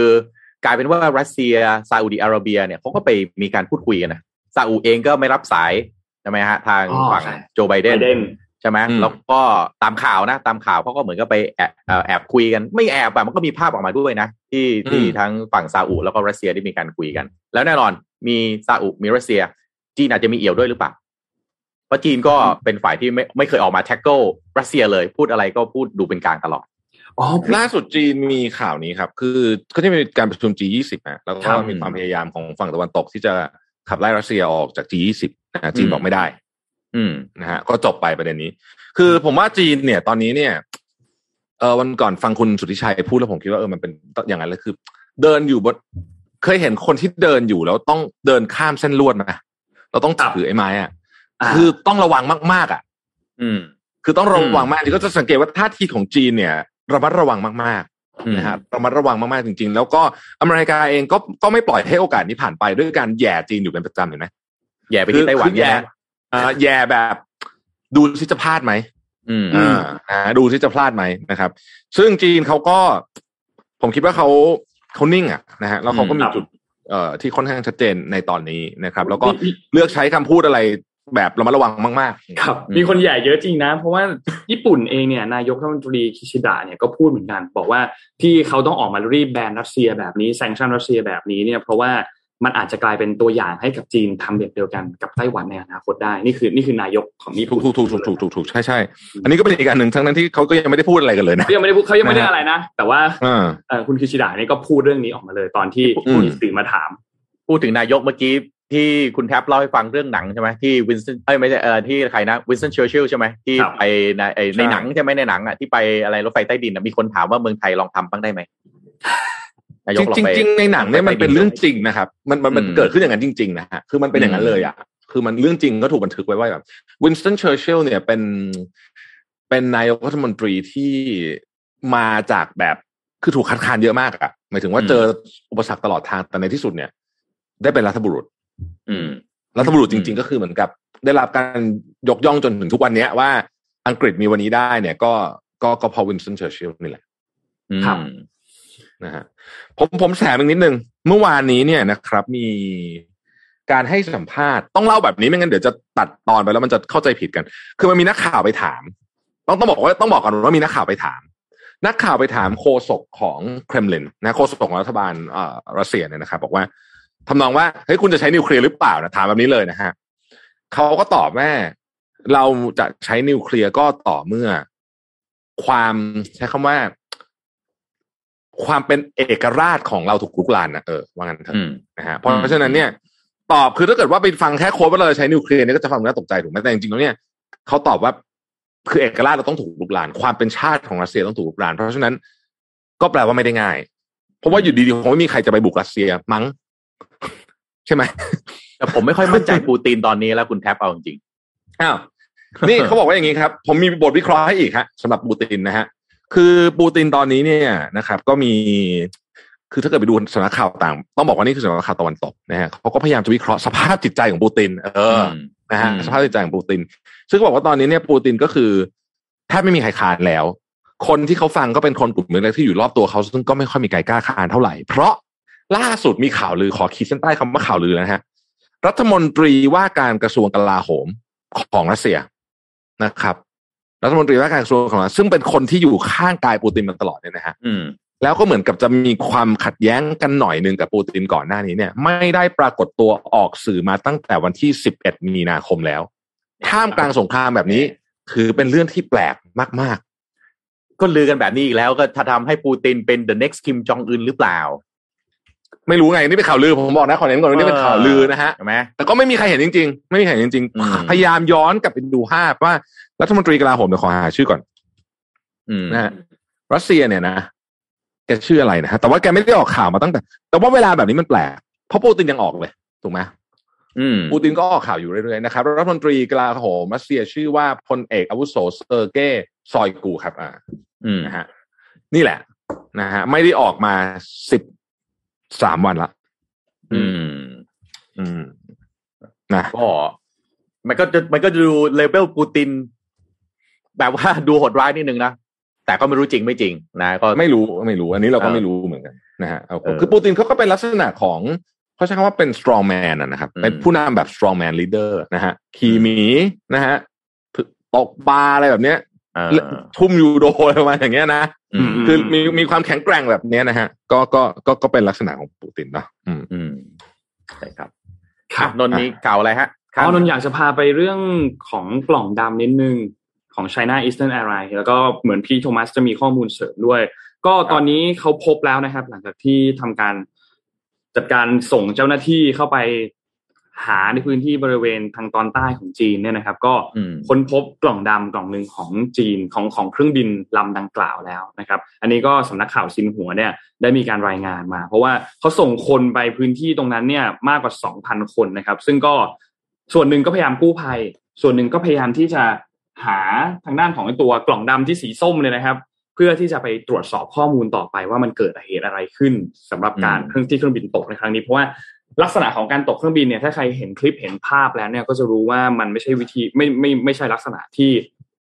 กลายเป็นว่ารัสเซียซาอุดิอาระเบียเนี่ยเขาก็ไปมีการพูดคุยกันนะซาอุเองก็ไม่รับสายใช่ไหมฮะทางอ๋อฝั่งใช่โจไบเดนไบเดนใช่ไหมอืมแล้วก็ตามข่าวนะ ตามข่าวเขาก็เหมือนกับไปแอบเอ่อแอบคุยกัน ไม่แอบอะมันก็มีภาพออกมาด้วยนะ ที่ที่ทั้งฝั่งซาอุแล้วก็รัสเซียได้มีการคุยกัน แล้วแน่นอนมีซาอุมีรัสเซีย จีนอาจจะมีเอี่ยวด้วยหรือเปล่าเพราะจีนก็เป็นฝ่ายที่ไม่ไม่เคยออกมา tackle รัสเซียเลย พูดอะไรก็พูดดูเป็นกลางตลอดอ๋อล่าสุดจีนมีข่าวนี้ครับ คือก็จะมีการประชุม G20 นะแล้วคก็รับมีความพยายามของฝั่งตะวันตกที่จะขับไล่รัสเซียออกจาก G20 นะฮะ จีนบอกไม่ได้ อืมนะฮะก็จบไปประเด็นนี้ คือผมว่าจีนเนี่ย ตอนนี้เนี่ยเออวันก่อนฟังคุณสุทธิชัยพูดแล้วผมคิดว่าเออมันเป็นอย่างนั้นเลยคือ เดินอยู่บนเคยเห็นคนที่เดินอยู่แล้วต้องเดินข้ามเส้นลวดไหมเราต้องถือไอ้ไม้อะาคือต้องระวังมากๆอะ อืม คือต้องระวังมากที่ก็จะสังเกตว่าท่าทีของจีนเนี่ยระมัดระวังมากอืมๆนะฮะระมัดระวังมากๆจริง ๆ แล้วก็อเมริกาเองก็ก็ไม่ปล่อยให้โอกาสนี้ผ่านไปด้วยการแย่จีนอยู่เป็นประจำเห็นไหม แย่ไปที่ไต้หวันคือเนี่ยแย่นะอ่าแย่แบบ ดูที่จะพลาดไหมอืมอืมอ่านะดูที่จะพลาดไหมนะครับ ซึ่งจีนเขาก็ ผมคิดว่าเขาเขานิ่งอะนะฮะแล้วเขาก็มีครับจุดเอ่อที่ค่อนข้างชัดเจนในตอนนี้นะครับ แล้วก็มีเลือกใช้คำพูดอะไรแบบระมัดระวังมาก ๆ ครับอืมมีคนใหญ่เยอะจริงนะ เพราะว่าญี่ปุ่นเองเนี่ยนายกรัฐมนตรีคิชิดะเนี่ยก็พูดเหมือนกัน บอกว่าที่เขาต้องออกมารีบแบนรัสเซียแบบนี้แซงชั่นรัสเซียแบบนี้เนี่ยเพราะว่า มันอาจจะกลายเป็นตัวอย่างให้กับจีนทำแบบเดียวกันกับไต้หวันในอนาคตได้นี่คือนี่คือนายกของญี่ถูปุ่กนถูกถูกถูกถูกถูกถูกใช่ใช่อันนี้ก็เป็นอีกการหนึ่งทั้งนั้นที่เขาก็ยังไม่ได้พูดอะไรกันเลยนะเขายังไม่ได้พูดเขายังไม่ได้อะไรนะ แต่ว่าอ่าเอ่อคุณคิชิดะเนี่ยก็พูดเรื่องนี้ออกมาเลยตอนที่อืมมีสื่อมาถาม พูดถึงนายกเมื่อกี้ที่คุณแท็บเล่าให้ฟังเรื่องหนังใช่ไหมที่วินสตันเอ้ยไม่ใช่เออที่ใครนะวินสตันเชอร์ชิลใช่ไหมที่ครับไปในไอ้ในหนังใช่ไหมในหนังอะที่ไปอะไรรถไฟใต้ดินอะมีคนถามว่าเมืองไทยลองทำบ้างได้ไหม นายกลองจริงไปจริงๆในหนังเนี่ยมันเป็นเรื่องจริงนะครับ มันมันมันอืมเกิดขึ้นอย่างนั้นจริง ๆ นะฮะคือมันเป็นอย่างนั้นเลยอะคือมันเรื่องจริงก็ถูกบันทึกไว้ว่าแบบวินสตันเชอร์ชิลเนี่ยเป็นเป็นนายกรัฐมนตรีที่มาจากแบบคือถูกคัดค้านเยอะมากอะหมายถึงว่าเจออุปสรรคตลอดทางแต่ในที่สุดเนี่ย ได้เป็นรัฐบุรุษ อืมรัฐบุรุษจริง ๆ ก็คือเหมือนกับ ได้รับการยกย่องจนถึงทุกวันเนี้ยว่าอังกฤษมีวันนี้ได้เนี่ย ก็ก็ก็เพราะวินสตันเชอร์ชิลนี่แหละครับ นะฮะผมผมแถมอีกนิดนึง เมื่อวานนี้เนี่ยนะครับ มีการให้สัมภาษณ์ต้องเล่าแบบนี้ไม่งั้นเดี๋ยวจะตัดตอนไปแล้วมันจะเข้าใจผิดกัน คือมันมีนักข่าวไปถาม ต้องต้องบอกว่าต้องบอกก่อนว่ามีนักข่าวไปถาม นักข่าวไปถามโฆษกของเครมลินนะโฆษกของรัฐบาลเอ่อรัสเซียเนี่ยนะครับ บอกว่าทำนองว่าเฮ้ยคุณจะใช้นิวเคลียร์หรือเปล่านะถามแบบนี้เลยนะฮะเขาก็ตอบว่าเราจะใช้นิวเคลียร์ก็ต่อเมื่อ ความใช้คำว่า ความเป็นเอกราชของเราถูกลุกลานนะเออว่างั้นเถอะอืมนะฮะเพราะฉะนั้นเนี่ย ตอบคือถ้าเกิดว่าไปฟังแค่โค้ดว่าเราจะใช้นิวเคลียร์เนี่ยก็จะฟังน่าตกใจถูกไหมแต่จริงๆแล้วเนี่ยเขาตอบว่าคือเอกราชเราต้องถูกลุกลาน ความเป็นชาติของรัสเซียต้องถูกลุกลาน เพราะฉะนั้นก็แปลว่าไม่ได้ง่าย เพราะว่าอยู่ดีๆคงไม่มีใครจะไปบุกรัสเซียมั้ง ใช่ไหมแต่ผมไม่ค่อยมั่นใจปูตินตอนนี้แล้วคุณแท็บเอาจริงอ้าวนี่เขาบอกว่าอย่างนี้ครับ ผมมีบทวิเคราะห์ให้อีกฮะสำหรับปูตินนะฮะ คือปูตินตอนนี้เนี่ยนะครับ ก็มีคือถ้าเกิดไปดูสำนักข่าวต่าง ต้องบอกว่านี่คือสำนักข่าวตะวันตกนะฮะเขาก็พยายามจะวิเคราะห์สภาพจิตใจของปูติน เออมนะฮะอืมสภาพจิตใจของปูติน ซึ่งก็บอกว่าตอนนี้เนี่ยปูตินก็คือแทบไม่มีใครคานแล้ว คนที่เขาฟังก็เป็นคนกลุ่มเล็กๆที่อยู่รอบตัวเขาซึ่งก็ไม่ค่อยมีใครกล้าคานเท่าไหร่ เพราะล่าสุดมีข่าวลือขอขีดเส้นใต้คำว่าข่าวลือนะฮะรัฐมนตรีว่าการกระทรวงกลาโหมของรัสเซียนะครับ รัฐมนตรีว่าการกระทรวงของรัสเซียซึ่งเป็นคนที่อยู่ข้างกายปูตินมาตลอดเนี่ยนะฮะอืมแล้วก็เหมือนกับจะมีความขัดแย้งกันหน่อยหนึ่งกับปูตินก่อนหน้านี้เนี่ย ไม่ได้ปรากฏตัวออกสื่อมาตั้งแต่วันที่ 11 มีนาคมแล้วท่ามกลางสงครามแบบนี้ ถือเป็นเรื่องที่แปลกมากก็ลือกันแบบนี้อีกแล้วก็ถ้าทำให้ปูตินเป็น the next Kim Jong Un หรือเปล่าๆไม่รู้ไงนี่เป็นข่าวลือผมบอกนะขอเน้นก่อนว่านี่เป็นข่าวลือนะฮะใช่ไหมแต่ก็ไม่มีใครเห็นจริง ๆ ไม่มีใครเห็นจริงอืมๆพยายามย้อนกลับไปดูภาพว่า รัฐมนตรีกลาโหมเดี๋ยวขอหาชื่อก่อนอืมนะฮะรัสเซียเนี่ยนะแกชื่ออะไรนะฮะแต่ว่าแกไม่ได้ออกข่าวมาตั้งแต่ แต่ว่าเวลาแบบนี้มันแปลกเพราะปูตินยังออกเลยถูกไหมอืมปูตินก็ออกข่าวอยู่เรื่อยๆนะครับรัฐมนตรีกลาโหมรัสเซียชื่อว่าพลเอกอาวุโสเซอร์เกย์ชอยกูครับ อ่าอืมนะฮะนี่แหละนะฮะไม่ได้ออกมาสิบสามวันละอืม อืมนะก็มันก็จะมันก็จะดูเลเวลปูติน แบบว่าดูโหดร้ายนิดนึงนะแต่ก็ไม่รู้จริงไม่จริงนะก็ไม่รู้ไม่รู้ อันนี้เราก็เออไม่รู้เหมือนกันนะฮะเอาเออคือปูตินเขาก็เป็นลักษณะของเขาใช้คำว่าเป็น strong man อะนะครับอืมเป็นผู้นำแบบ strong man leader นะฮะขี่หมีนะฮะตกปลาอะไรแบบเนี้ยเออทุ่มยูโดอะไรประมาณอย่างเงี้ยนะอืมคือมีมีความแข็งแกร่งแบบเนี้ยนะฮะก็ก็ก็ก็เป็นลักษณะของปูตินเนาะอืมอืมใช่ครับครับนนท์มีข่าวอะไรฮะอ๋อนนท์อยากจะพาไปเรื่องของกล่องดำนิดนึง ของ China Eastern Airlines แล้วก็เหมือนพี่โทมัสจะมีข้อมูลเสริมด้วย ก็ตอนนี้เขาพบแล้วนะครับ หลังจากที่ทำการจัดการส่งเจ้าหน้าที่เข้าไปหาในพื้นที่บริเวณทางตอนใต้ของจีนเนี่ยนะครับ ก็ค้นพบกล่องดำกล่องหนึ่งของจีนของของเครื่องบินลำดังกล่าวแล้วนะครับ อันนี้ก็สำนักข่าวซินหัวเนี่ยได้มีการรายงานมา เพราะว่าเขาส่งคนไปพื้นที่ตรงนั้นเนี่ยมากกว่า2,000คนนะครับ ซึ่งก็ส่วนหนึ่งก็พยายามกู้ภัย ส่วนหนึ่งก็พยายามที่จะ หาทางด้านของไอ้ตัวกล่องดำที่สีส้มเลยนะครับ เพื่อที่จะไปตรวจสอบข้อมูลต่อไปว่ามันเกิดเหตุอะไรขึ้นสำหรับการอืมเครื่องที่เครื่องบินตกในครั้งนี้เพราะว่าลักษณะของการตกเครื่องบินเนี่ยถ้าใครเห็นคลิปเห็นภาพแล้วเนี่ยก็จะรู้ว่ามันไม่ใช่วิธีไม่ไม่ไม่ใช่ลักษณะที่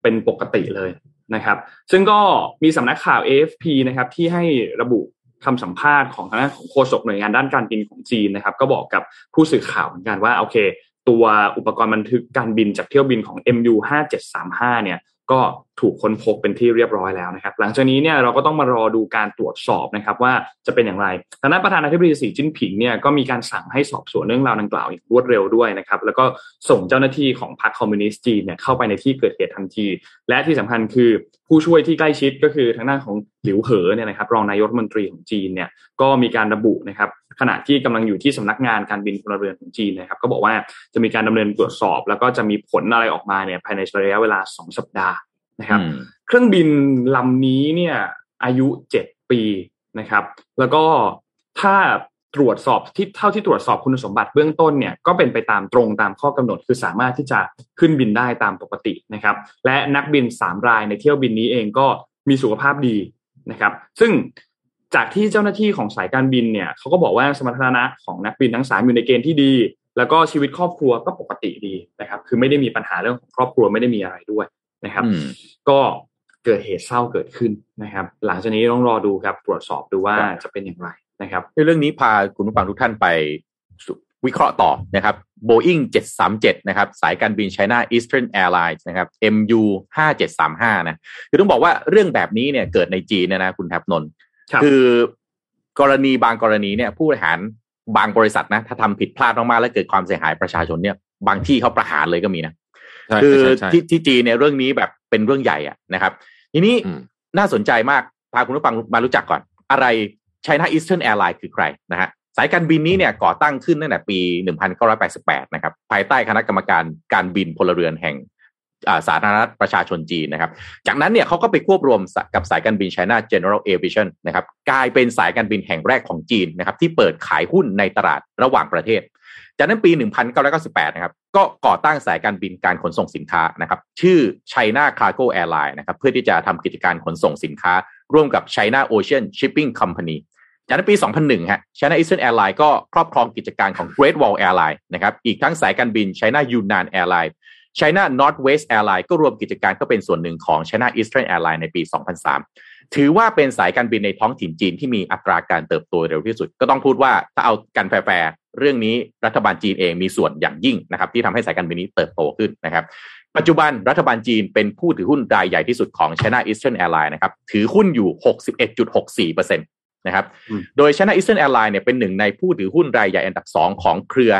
เป็นปกติเลยนะครับ ซึ่งก็มีสำนักข่าว AFP นะครับที่ให้ระบุคำสัมภาษณ์ของทางด้านของโฆษกหน่วยงานด้านการบินของจีนนะครับ ก็บอกกับผู้สื่อข่าวเหมือนกันว่าโอเค ตัวอุปกรณ์บันทึกการบินจากเที่ยวบินของ MU 5735เนี่ยก็ ถูกค้นพบเป็นที่เรียบร้อยแล้วนะครับ หลังจากนี้เนี่ยเราก็ต้องมารอดูการตรวจสอบนะครับว่าจะเป็นอย่างไรทางด้านประธานาธิบดีสีจิ้นผิงเนี่ยก็มีการสั่งให้สอบสวนเรื่องราวดังกล่าวอย่างรวดเร็วด้วยนะครับ แล้วก็ส่งเจ้าหน้าที่ของพรรคคอมมิวนิสต์จีนเนี่ยเข้าไปในที่เกิดเหตุทันที และที่สำคัญคือผู้ช่วยที่ใกล้ชิดก็คือทางด้านของหลิวเหอเนี่ยนะครับรองนายกรัฐมนตรีของจีนเนี่ยก็มีการระบุนะครับขณะที่กำลังอยู่ที่สำนักงานการบินพลเรือนของจีนนะครับ ก็บอกว่าจะมีการดำเนินตรวจสอบ แล้วก็จะมีผลอะไรออกมาเนี่ยภายในระยะเวลาสองสัปดาห์ นะครับอืมเครื่องบินลำนี้เนี่ยอายุเจ็ดปีนะครับ แล้วก็ถ้าตรวจสอบที่เท่าที่ตรวจสอบคุณสมบัติเบื้องต้นเนี่ยก็เป็นไปตามตรงตามข้อกำหนด คือสามารถที่จะขึ้นบินได้ตามปกตินะครับ และนักบินสามรายในเที่ยวบินนี้เองก็มีสุขภาพดีนะครับ ซึ่งจากที่เจ้าหน้าที่ของสายการบินเนี่ยเขาก็บอกว่าสมรรถนะของนักบินทั้งสามอยู่ในเกณฑ์ที่ดี แล้วก็ชีวิตครอบครัวก็ปกติดีนะครับ คือไม่ได้มีปัญหาเรื่องของครอบครัวไม่ได้มีอะไรด้วย นะครับอืมก็เกิดเหตุเศร้าเกิดขึ้นนะครับ หลังจากนี้ต้องรอดูครับ ตรวจสอบดูว่าครับจะเป็นอย่างไรนะครับเรื่องนี้พาคุณผู้ฟังทุกท่านไปสุวิเคราะห์ต่อนะครับ Boeing 737 นะครับ สายการบิน China Eastern Airlines นะครับ MU 5735 นะ คือต้องบอกว่าเรื่องแบบนี้เนี่ยเกิดในจีนนะนะคุณแทบนนท์ครับคือกรณีบางกรณีเนี่ยผู้บริหารบางบริษัทนะ ถ้าทำผิดพลาดมากๆแล้วเกิดความเสียหายประชาชนเนี่ย บางที่เขาประหารเลยก็มีนะใช่ คือใช่ใช่ที่ที่จีนเนี่ยเรื่องนี้แบบเป็นเรื่องใหญ่อะนะครับ ทีนี้อืมน่าสนใจมากพาคุณผู้ฟังมารู้จักก่อน อะไร China Eastern Airlines คือใครนะฮะสายการบินนี้เนี่ยก่อตั้งขึ้นตั้งแต่ปี 1988 นะครับ ภายใต้คณะกรรมการการบินพลเรือนแห่งอ่าสาธารณรัฐประชาชนจีนนะครับ จากนั้นเนี่ยเขาก็ไปควบรวมกับสายการบิน China General Aviation นะครับ กลายเป็นสายการบินแห่งแรกของจีนนะครับ ที่เปิดขายหุ้นในตลาดระหว่างประเทศ จากนั้นปี 1998 นะครับ ก็ก่อตั้งสายการบินการขนส่งสินค้านะครับ ชื่อ China Cargo Airline นะครับ เพื่อที่จะทำกิจการขนส่งสินค้า ร่วมกับ China Ocean Shipping Company จากนั้นปี 2001 ฮะ China Eastern Airline ก็ครอบครองกิจการของ Great Wall Airline นะครับ อีกทั้งสายการบิน China Yunnan Airline China Northwest Airline ก็รวมกิจการก็เป็นส่วนหนึ่งของ China Eastern Airline ในปี 2003 ถือว่าเป็นสายการบินในท้องถิ่นจีนที่มีอัตราการเติบโตเร็วที่สุด ก็ต้องพูดว่าถ้าเอากันแฟร์ เรื่องนี้รัฐบาลจีนเองมีส่วนอย่างยิ่งนะครับที่ทำให้สายการบินนี้เติบโตขึ้นนะครับ ปัจจุบันรัฐบาลจีนเป็นผู้ถือหุ้นรายใหญ่ที่สุดของ China Eastern Airlines นะครับถือหุ้นอยู่ 61.64%นะครับโดย China Eastern Airlines เนี่ยเป็นหนึ่งในผู้ถือหุ้นรายใหญ่อันดับ 2 ของเครือ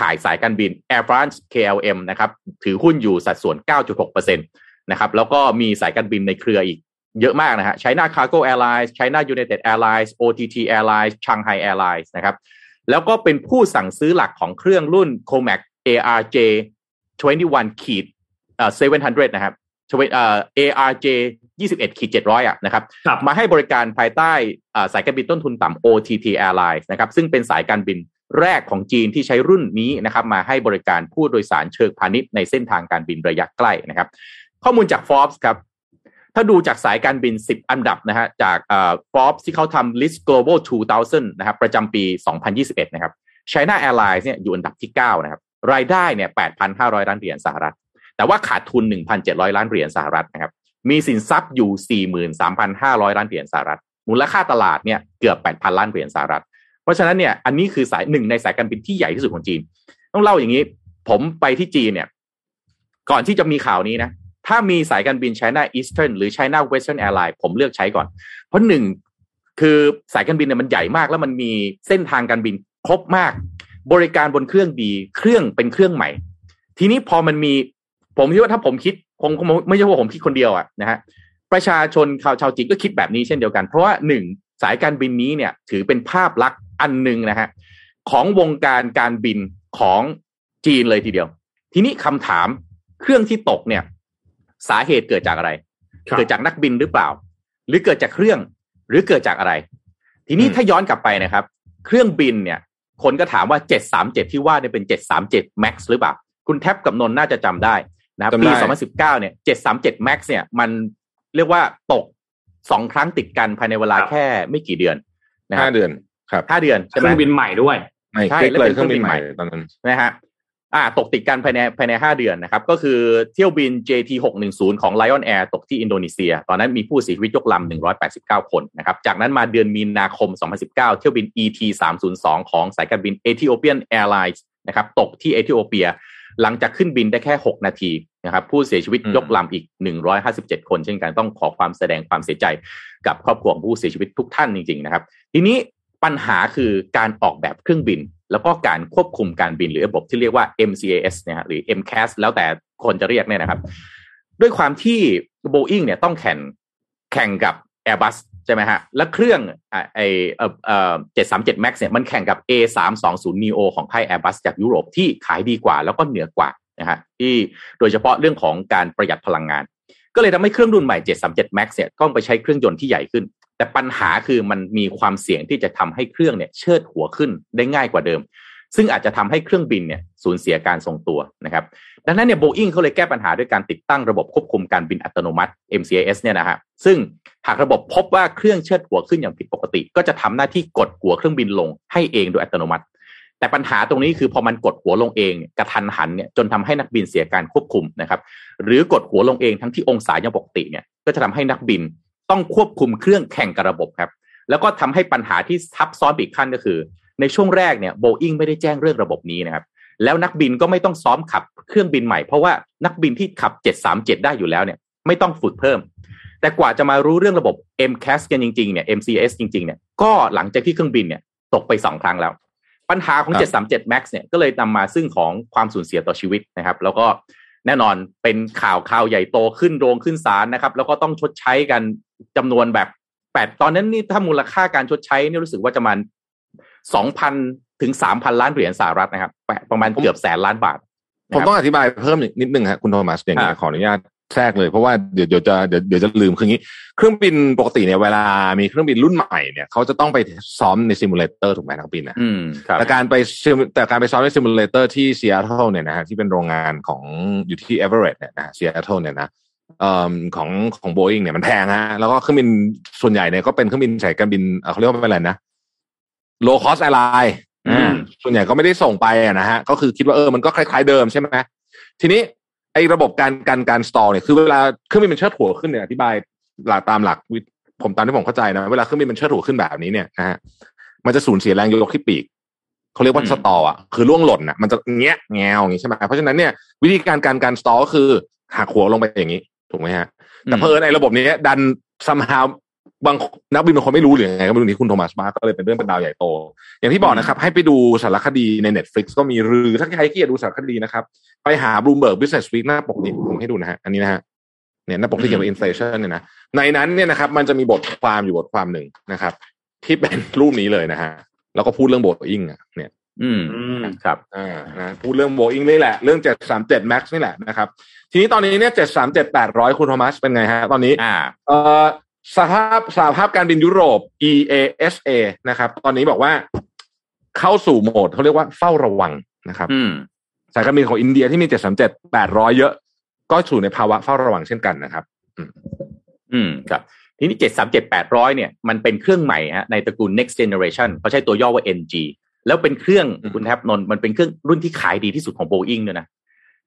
ข่ายสายการบิน Air France KLM นะครับถือหุ้นอยู่สัดส่วน 9.6%นะครับแล้วก็มีสายการบินในเครืออีกเยอะมากนะฮะ China Cargo Airlines China United Airlines OTT Airlines Shanghai Airlines นะครับ แล้วก็เป็นผู้สั่งซื้อหลักของเครื่องรุ่น Comac ARJ 21ขีดเอ่อ700นะครับเอ่อ ARJ 21ขีด700อะนะครับครับมาให้บริการภายใต้อ่าสายการบินต้นทุนต่ำ OTT Airlines นะครับ ซึ่งเป็นสายการบินแรกของจีนที่ใช้รุ่นนี้นะครับ มาให้บริการผู้โดยสารเชิงพาณิชย์ในเส้นทางการบินระยะใกล้นะครับ ข้อมูลจาก Forbes ครับ ถ้าดูจากสายการบิน 10 อันดับนะฮะจากเอ่อ Forbes ที่เขาทำ list global 2000 นะครับประจำปี 2021 นะครับ China Airlines เนี่ยอยู่อันดับที่ 9 นะครับ รายได้เนี่ย 8,500 ล้านเหรียญสหรัฐ แต่ว่าขาดทุน 1,700 ล้านเหรียญสหรัฐนะครับ มีสินทรัพย์อยู่ 43,500 ล้านเหรียญสหรัฐ มูลค่าตลาดเนี่ยเกือบ 8,000 ล้านเหรียญสหรัฐ เพราะฉะนั้นเนี่ยอันนี้คือสายหนึ่งในสายการบินที่ใหญ่ที่สุดของจีน ต้องเล่าอย่างนี้ ผมไปที่จีนเนี่ย ก่อนที่จะมีข่าวนี้นะ ถ้ามีสายการบิน China Eastern หรือ China Western Airline ผมเลือกใช้ก่อน เพราะหนึ่งคือสายการบินเนี่ยมันใหญ่มาก แล้วมันมีเส้นทางการบินครบมาก บริการบนเครื่องดี เครื่องเป็นเครื่องใหม่ ทีนี้พอมันมี ผมคิดว่าถ้าผมคิดคงไม่ใช่ว่าผมคิดคนเดียวอะนะฮะประชาชนชาวชาวจีนก็คิดแบบนี้เช่นเดียวกัน เพราะว่าหนึ่งสายการบินนี้เนี่ยถือเป็นภาพลักษณ์อันหนึ่งนะฮะของวงการการบินของจีนเลยทีเดียว ทีนี้คำถามเครื่องที่ตกเนี่ย สาเหตุเกิดจากอะไรครับเกิดจากนักบินหรือเปล่า หรือเกิดจากเครื่องหรือเกิดจากอะไร ทีนี้อืมถ้าย้อนกลับไปนะครับ เครื่องบินเนี่ย คนก็ถามว่า 737 ที่ว่าเนี่ยเป็น 737 Max หรือเปล่า คุณแท็บกับนนท์น่าจะจำได้นะครับจำปีได้2019 เนี่ย 737 Max เนี่ยมันเรียกว่าตกสองครั้งติดกันภายในเวลาครับแค่ไม่กี่เดือนนะครัห้าบเดือน ครับห้าเดือนเคใช่ไหมรื่องบินใหม่ด้วยไม่ใช่คลิกและเลยเป็นเครื่องบินเครื่องบินใหม่ใหม่ตอนนั้นนะฮะ อ่าตกติดกันภายในภายในห้าเดือนนะครับ ก็คือเที่ยวบิน JT 610ของ Lion Air ตกที่อินโดนีเซีย ตอนนั้นมีผู้เสียชีวิตยกลำ189 คนนะครับ จากนั้นมาเดือนมีนาคม 2019 เที่ยวบิน ET 302ของสายการบิน Ethiopian Airlines นะครับ ตกที่เอธิโอเปีย หลังจากขึ้นบินได้แค่ 6 นาทีนะครับ ผู้เสียชีวิตยกลำอีก 157 คน เช่นกันต้องขอความแสดงความเสียใจกับครอบครัวของผู้เสียชีวิตทุกท่านจริง ๆ นะครับ ทีนี้ปัญหาคือการออกแบบเครื่องบิน แล้วก็การควบคุมการบินหรือระบบที่เรียกว่า MCAS นะฮะหรือ MCAS แล้วแต่คนจะเรียกเนี่ยนะครับ ด้วยความที่ Boeing เนี่ยต้องแข่งแข่งกับ Airbus ใช่ไหมฮะ และเครื่องอะไอเอ่อเอ่อ737 Max เนี่ยมันแข่งกับ A320 neo ของค่าย Airbus จากยุโรปที่ขายดีกว่าแล้วก็เหนือกว่านะฮะที่โดยเฉพาะเรื่องของการประหยัดพลังงาน ก็เลยทำให้เครื่องรุ่นใหม่ 737 Max เนี่ยต้องไปใช้เครื่องยนต์ที่ใหญ่ขึ้น แต่ปัญหาคือมันมีความเสี่ยงที่จะทำให้เครื่องเนี่ยเชิดหัวขึ้นได้ง่ายกว่าเดิม ซึ่งอาจจะทำให้เครื่องบินเนี่ยสูญเสียการทรงตัวนะครับ ดังนั้นเนี่ยโบอิงเขาเลยแก้ปัญหาด้วยการติดตั้งระบบควบคุมการบินอัตโนมัติ MCAS เนี่ยนะฮะซึ่งหากระบบพบว่าเครื่องเชิดหัวขึ้นอย่างผิดปกติ ก็จะทำหน้าที่กดหัวเครื่องบินลงให้เองโดยอัตโนมัติ แต่ปัญหาตรงนี้คือพอมันกดหัวลงเองกระทันหันเนี่ยจนทำให้นักบินเสียการควบคุมนะครับ หรือกดหัวลงเองทั้งที่องศายังปกติเนี่ยก็จะทำให้นักบิน ต้องควบคุมเครื่องแข่งกับระบบครับ แล้วก็ทำให้ปัญหาที่ซับซ้อนไปอีกขั้นก็คือ ในช่วงแรกเนี่ยโบอิงไม่ได้แจ้งเรื่องระบบนี้นะครับ แล้วนักบินก็ไม่ต้องซ้อมขับเครื่องบินใหม่เพราะว่านักบินที่ขับ 737 ได้อยู่แล้วเนี่ยไม่ต้องฝึกเพิ่ม แต่กว่าจะมารู้เรื่องระบบ MCAS กันจริงๆเนี่ย MCS จริงๆเนี่ยก็หลังจากที่เครื่องบินเนี่ยตกไปสองครั้งแล้ว ปัญหาของ 737 MAX เนี่ยก็เลยนำมาซึ่งของความสูญเสียต่อชีวิตนะครับ แล้วก็แน่นอนเป็นข่าวข่าวใหญ่โตขึ้นโรงขึ้นศาลนะครับ แล้วก็ต้องชดใช้กัน จำนวนแบบแปดตอนนั้นนี่ถ้ามูลค่าการชดใช้นี่รู้สึกว่าจะมันสองพันถึงสามพันล้านเหรียญสหรัฐนะครับประมาณเกือบแสนล้านบาท ผมต้องอธิบายเพิ่มนิดนึงครับคุณโทมัสอย่างนี้อ่าขออนุญาตแทรกเลยเพราะว่าเดี๋ยวเดี๋ยวจะเดี๋ยวเดี๋ยวจะลืมคืองี้เครื่องบินปกติเนี่ยเวลามีเครื่องบินรุ่นใหม่เนี่ยเขาจะต้องไปซ้อมใน simulator ถูกไหมนักบินนะอืมครับแต่การไปซิมแต่การไปซ้อมใน simulator ที่ซีแอตเทิลเนี่ยนะฮะที่เป็นโรงงานของอยู่ที่เอเวอเรตต์เนี่ยนะซีแอตเทิลเนี่ยนะเอ่อ ของของโบอิงเนี่ยมันแพงฮะแล้วก็เครื่องบินส่วนใหญ่เนี่ยก็เป็นเครื่องบินสายการบินเอ่อเขาเรียกว่าเป็นอะไรนะ low cost airline อืมส่วนใหญ่ก็ไม่ได้ส่งไปอะนะฮะก็คือคิดว่าเออมันก็คล้าย ๆเดิมใช่ไหมทีนี้ไอ้ระบบการการการสตอลเนี่ยคือเวลาเครื่องบินมันเชิดหัวขึ้นเนี่ยอธิบายหลักตามหลักวิทผมตามที่ผมเข้าใจนะเวลาเครื่องบินมันเชิดหัวขึ้นแบบนี้เนี่ยนะฮะมันจะสูญเสียแรงยกที่ปีกเขาเรียกว่าอืมสตอลอะคือล่วงหล่นอะมันจะเงี้ยแงวอย่างนี้ใช่ไหมเพราะฉะนั้นเนี่ยวิธีการการการสตอลก็คือหักหัวลงไปอย่างนี้ ถูกไหมฮะ แต่เพอในระบบนี้ดัน somehow บางนักบินบางคนไม่รู้หรือยังไงก็ไม่รู้นี่คุณโทมัสมาร์กก็เลยเป็นเรื่องเป็นราวใหญ่โต อย่างที่บอกนะครับ ให้ไปดูสารคดีใน Netflix ก็มีหรือถ้าใครขี้เกียจดูสารคดีนะครับ ไปหา Bloomberg Business Week หน้าปกนี้ผมให้ดูนะฮะอันนี้นะฮะเนี่ยหน้าปกที่เกี่ยวกับ inflation เนี่ยนะในนั้นเนี่ยนะครับ มันจะมีบทความอยู่บทความหนึ่งนะครับ ที่เป็นรูปนี้เลยนะฮะแล้วก็พูดเรื่องโบอิงอะเนี่ย อืมอืมครับอ่านะพูดเรื่องโบอิงนี่แหละ เรื่อง737 Max นี่แหละนะครับ ทีนี้ตอนนี้เนี่ย737 800คุณโทมัสเป็นไงฮะตอนนี้อ่าเอ่อสหภาพสหภาพการบินยุโรป EASA นะครับ ตอนนี้บอกว่าเข้าสู่โหมดเขาเรียกว่าเฝ้าระวังนะครับอืมสายการบินของอินเดียที่มี737 800เยอะ ก็สู่ในภาวะเฝ้าระวังเช่นกันนะครับ อืมครับทีนี้เจ็ดสามเจ็ดแปดร้อยเนี่ยมันเป็นเครื่องใหม่ฮะในตระกูล next generation เขาใช้ตัวย่อว่า NG แล้วเป็นเครื่องอืมคุณแทบนนท์มันเป็นเครื่องรุ่นที่ขายดีที่สุดของ Boeing ด้วยนะ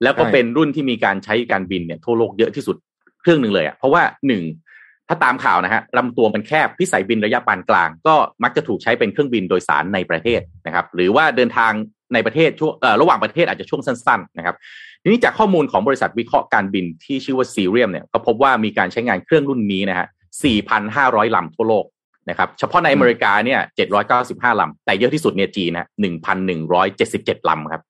แล้วก็ใช่เป็นรุ่นที่มีการใช้การบินเนี่ยทั่วโลกเยอะที่สุดเครื่องหนึ่งเลยอะเพราะว่าหนึ่งถ้าตามข่าวนะฮะลำตัวมันแคบพิสัยบินระยะปานกลาง ก็มักจะถูกใช้เป็นเครื่องบินโดยสารในประเทศนะครับ หรือว่าเดินทางในประเทศช่วงเอ่อระหว่างประเทศอาจจะช่วงสั้นๆนะครับทีนี้จากข้อมูลของบริษัทวิเคราะห์การบินที่ชื่อว่าซีเรียมเนี่ยก็พบว่ามีการใช้งานเครื่องรุ่นนี้นะฮะ 4,500 ลำทั่วโลกนะครับ เฉพาะในอเมริกาเนี่ย 795 ลำ แต่เยอะที่สุดเนี่ยจีนนะ1,177 ลำครับ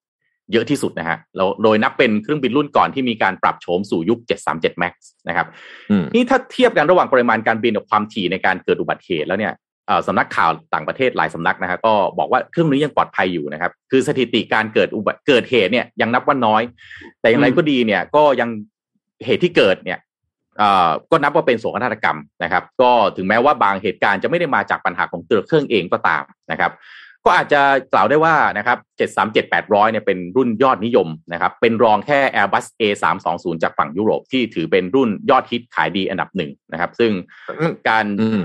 เยอะที่สุดนะฮะแล้วโดยนับเป็นเครื่องบินรุ่นก่อนที่มีการปรับโฉมสู่ยุค 737 MAX นะครับอืมนี่ถ้าเทียบกันระหว่างปริมาณการบินกับความถี่ในการเกิดอุบัติเหตุแล้วเนี่ยเอ่อสำนักข่าวต่างประเทศหลายสำนักนะฮะก็บอกว่าเครื่องนี้ยังปลอดภัยอยู่นะครับ คือสถิติการเกิดอุบัติเกิดเหตุเนี่ยยังนับว่าน้อย แต่อย่างไรก็ดีเนี่ยก็ยังเหตุที่เกิดเนี่ยเอ่อก็นับว่าเป็นโศกนาฏกรรมนะครับ ก็ถึงแม้ว่าบางเหตุการณ์จะไม่ได้มาจากปัญหาของตัวเครื่องเองก็ตามนะครับ ก็อาจจะกล่าวได้ว่านะครับ 737-800 เนี่ยเป็นรุ่นยอดนิยมนะครับ เป็นรองแค่ Airbus A320 จากฝั่งยุโรปที่ถือเป็นรุ่นยอดฮิตขายดีอันดับหนึ่งนะครับ ซึ่งการอืม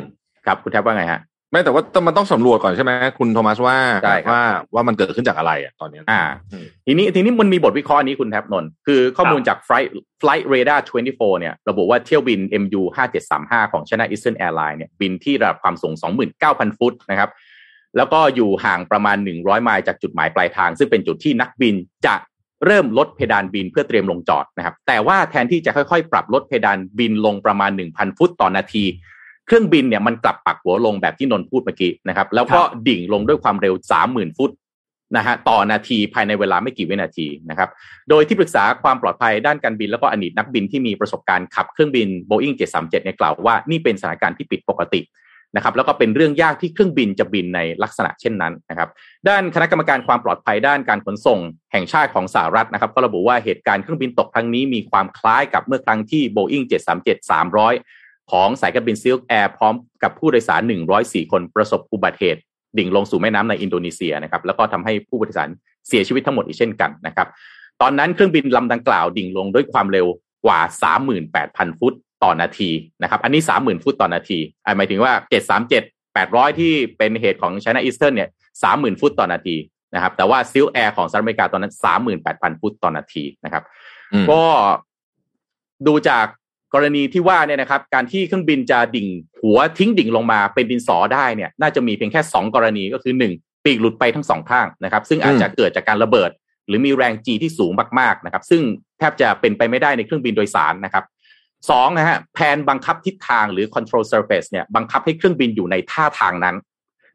ครับคุณแทบว่าไงฮะไม่แต่ว่าต้องมันต้องสำรวจก่อนใช่ไหมคุณโทมัสว่าใช่ครับว่าว่ามันเกิดขึ้นจากอะไรอะตอนนี้อ่าอืมทีนี้ทีนี้มันมีบทวิเคราะห์อันนี้คุณแทบนนท์คือข้อมูลจาก Flight Flight Radar 24 เนี่ย ระบุว่าเที่ยวบิน MU 5735 ของ China Eastern Airlines เนี่ยบินที่ระดับความสูง 29,000 ฟุตนะครับ แล้วก็อยู่ห่างประมาณ 100 ไมล์จากจุดหมายปลายทาง ซึ่งเป็นจุดที่นักบินจะเริ่มลดเพดานบินเพื่อเตรียมลงจอดนะครับ แต่ว่าแทนที่จะค่อยๆ ปรับลดเพดานบินลงประมาณ 1,000 ฟุตต่อนาที เครื่องบินเนี่ยมันกลับปักหัวลงแบบที่นนพูดเมื่อกี้นะครับ แล้วก็ดิ่งลงด้วยความเร็ว 30,000 ฟุตนะฮะต่อนาทีภายในเวลาไม่กี่วินาทีนะครับ โดยที่ปรึกษาความปลอดภัยด้านการบิน แล้วก็อดีตนักบินที่มีประสบการณ์ขับเครื่องบิน Boeing 737เนี่ยกล่าวว่านี่เป็นสถานการณ์ที่ผิดปกติ นะครับแล้วก็เป็นเรื่องยากที่เครื่องบินจะบินในลักษณะเช่นนั้นนะครับด้านคณะกรรมการความปลอดภัยด้านการขนส่งแห่งชาติของสหรัฐนะครับก็ระบุว่าเหตุการณ์เครื่องบินตกครั้งนี้มีความคล้ายกับเมื่อครั้งที่ Boeing 737-300 ของสายการบิน Silk Air พร้อมกับผู้โดยสาร 104 คนประสบอุบัติเหตุดิ่งลงสู่แม่น้ำในอินโดนีเซียนะครับแล้วก็ทำให้ผู้โดยสารเสียชีวิตทั้งหมดอีกเช่นกันนะครับตอนนั้นเครื่องบินลำดังกล่าวดิ่งลงด้วยความเร็วกว่า 38,000 ฟุต ต่อนาทีนะครับอันนี้ 30,000 ฟุตต่อนาทีอ่าหมายถึงว่า 737 800 ที่เป็นเหตุของ China Eastern เนี่ย30,000 ฟุตต่อนาทีนะครับแต่ว่า Silk Air ของสหรัฐอเมริกาตอนนั้น 38,000 ฟุตต่อนาทีนะครับอืมก็ดูจากกรณีที่ว่าเนี่ยนะครับ การที่เครื่องบินจะดิ่งหัวทิ้งดิ่งลงมาเป็นดินสอได้เนี่ย น่าจะมีเพียงแค่สองกรณีก็คือหนึ่งปีกหลุดไปทั้งสองข้างนะครับ ซึ่งอาจจะเกิดจากการระเบิด หรือมีแรงจีที่สูงมากๆนะครับ ซึ่งแทบจะเป็นไปไม่ได้ในเครื่องบินโดยสารนะครับ สองนะฮะแผนบังคับทิศทางหรือ control surface เนี่ยบังคับให้เครื่องบินอยู่ในท่าทางนั้น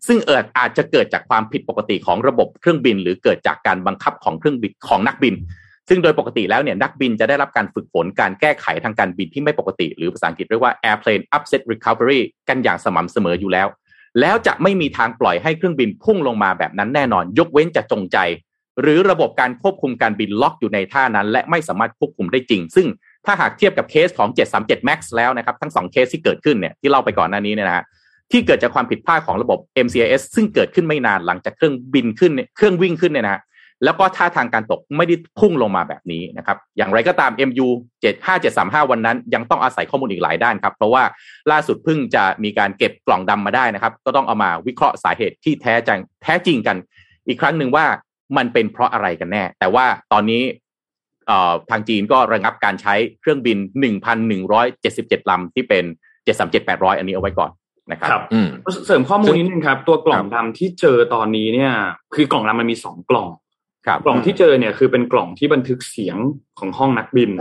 ซึ่งเอิดอาจจะเกิดจากความผิดปกติของระบบเครื่องบิน หรือเกิดจากการบังคับของเครื่องบินของนักบิน ซึ่งโดยปกติแล้วเนี่ยนักบินจะได้รับการฝึกฝนการแก้ไขทางการบินที่ไม่ปกติ หรือภาษาอังกฤษเรียกว่า airplane upset recovery กันอย่างสม่ำเสมออยู่แล้ว แล้วจะไม่มีทางปล่อยให้เครื่องบินพุ่งลงมาแบบนั้นแน่นอน ยกเว้นจะจงใจ หรือระบบการควบคุมการบินล็อกอยู่ในท่านั้น และไม่สามารถควบคุมได้จริง ซึ่ง ถ้าหากเทียบกับเคสของ 737 MAX แล้วนะครับ ทั้งสองเคสที่เกิดขึ้นเนี่ยที่เล่าไปก่อนหน้านี้เนี่ยนะที่เกิดจากความผิดพลาดของระบบ MCIS ซึ่งเกิดขึ้นไม่นานหลังจากเครื่องบินขึ้นเครื่องวิ่งขึ้นเนี่ยนะแล้วก็ท่าทางการตกไม่ได้พุ่งลงมาแบบนี้นะครับ อย่างไรก็ตาม MU 75735 วันนั้น ยังต้องอาศัยข้อมูลอีกหลายด้านครับ เพราะว่าล่าสุดเพิ่งจะมีการเก็บกล่องดำมาได้นะครับ ก็ต้องเอามาวิเคราะห์สาเหตุที่แท้จริงแท้จริงกัน อีกครั้งหนึ่งว่ามันเป็นเพราะอะไรกันแน่ แต่ว่าตอนนี้ ทางจีนก็ระงับการใช้เครื่องบิน 1,177 ลำที่เป็น 737-800 อันนี้เอาไว้ก่อนนะครับรบเสริมข้อมูลนิดนึงครับ ตัวกล่องดำที่เจอตอนนี้เนี่ย คือกล่องดำมันมีสองกล่องกล่องที่เจอเนี่ยคือเป็นกล่องที่บันทึกเสียงของห้องนักบิน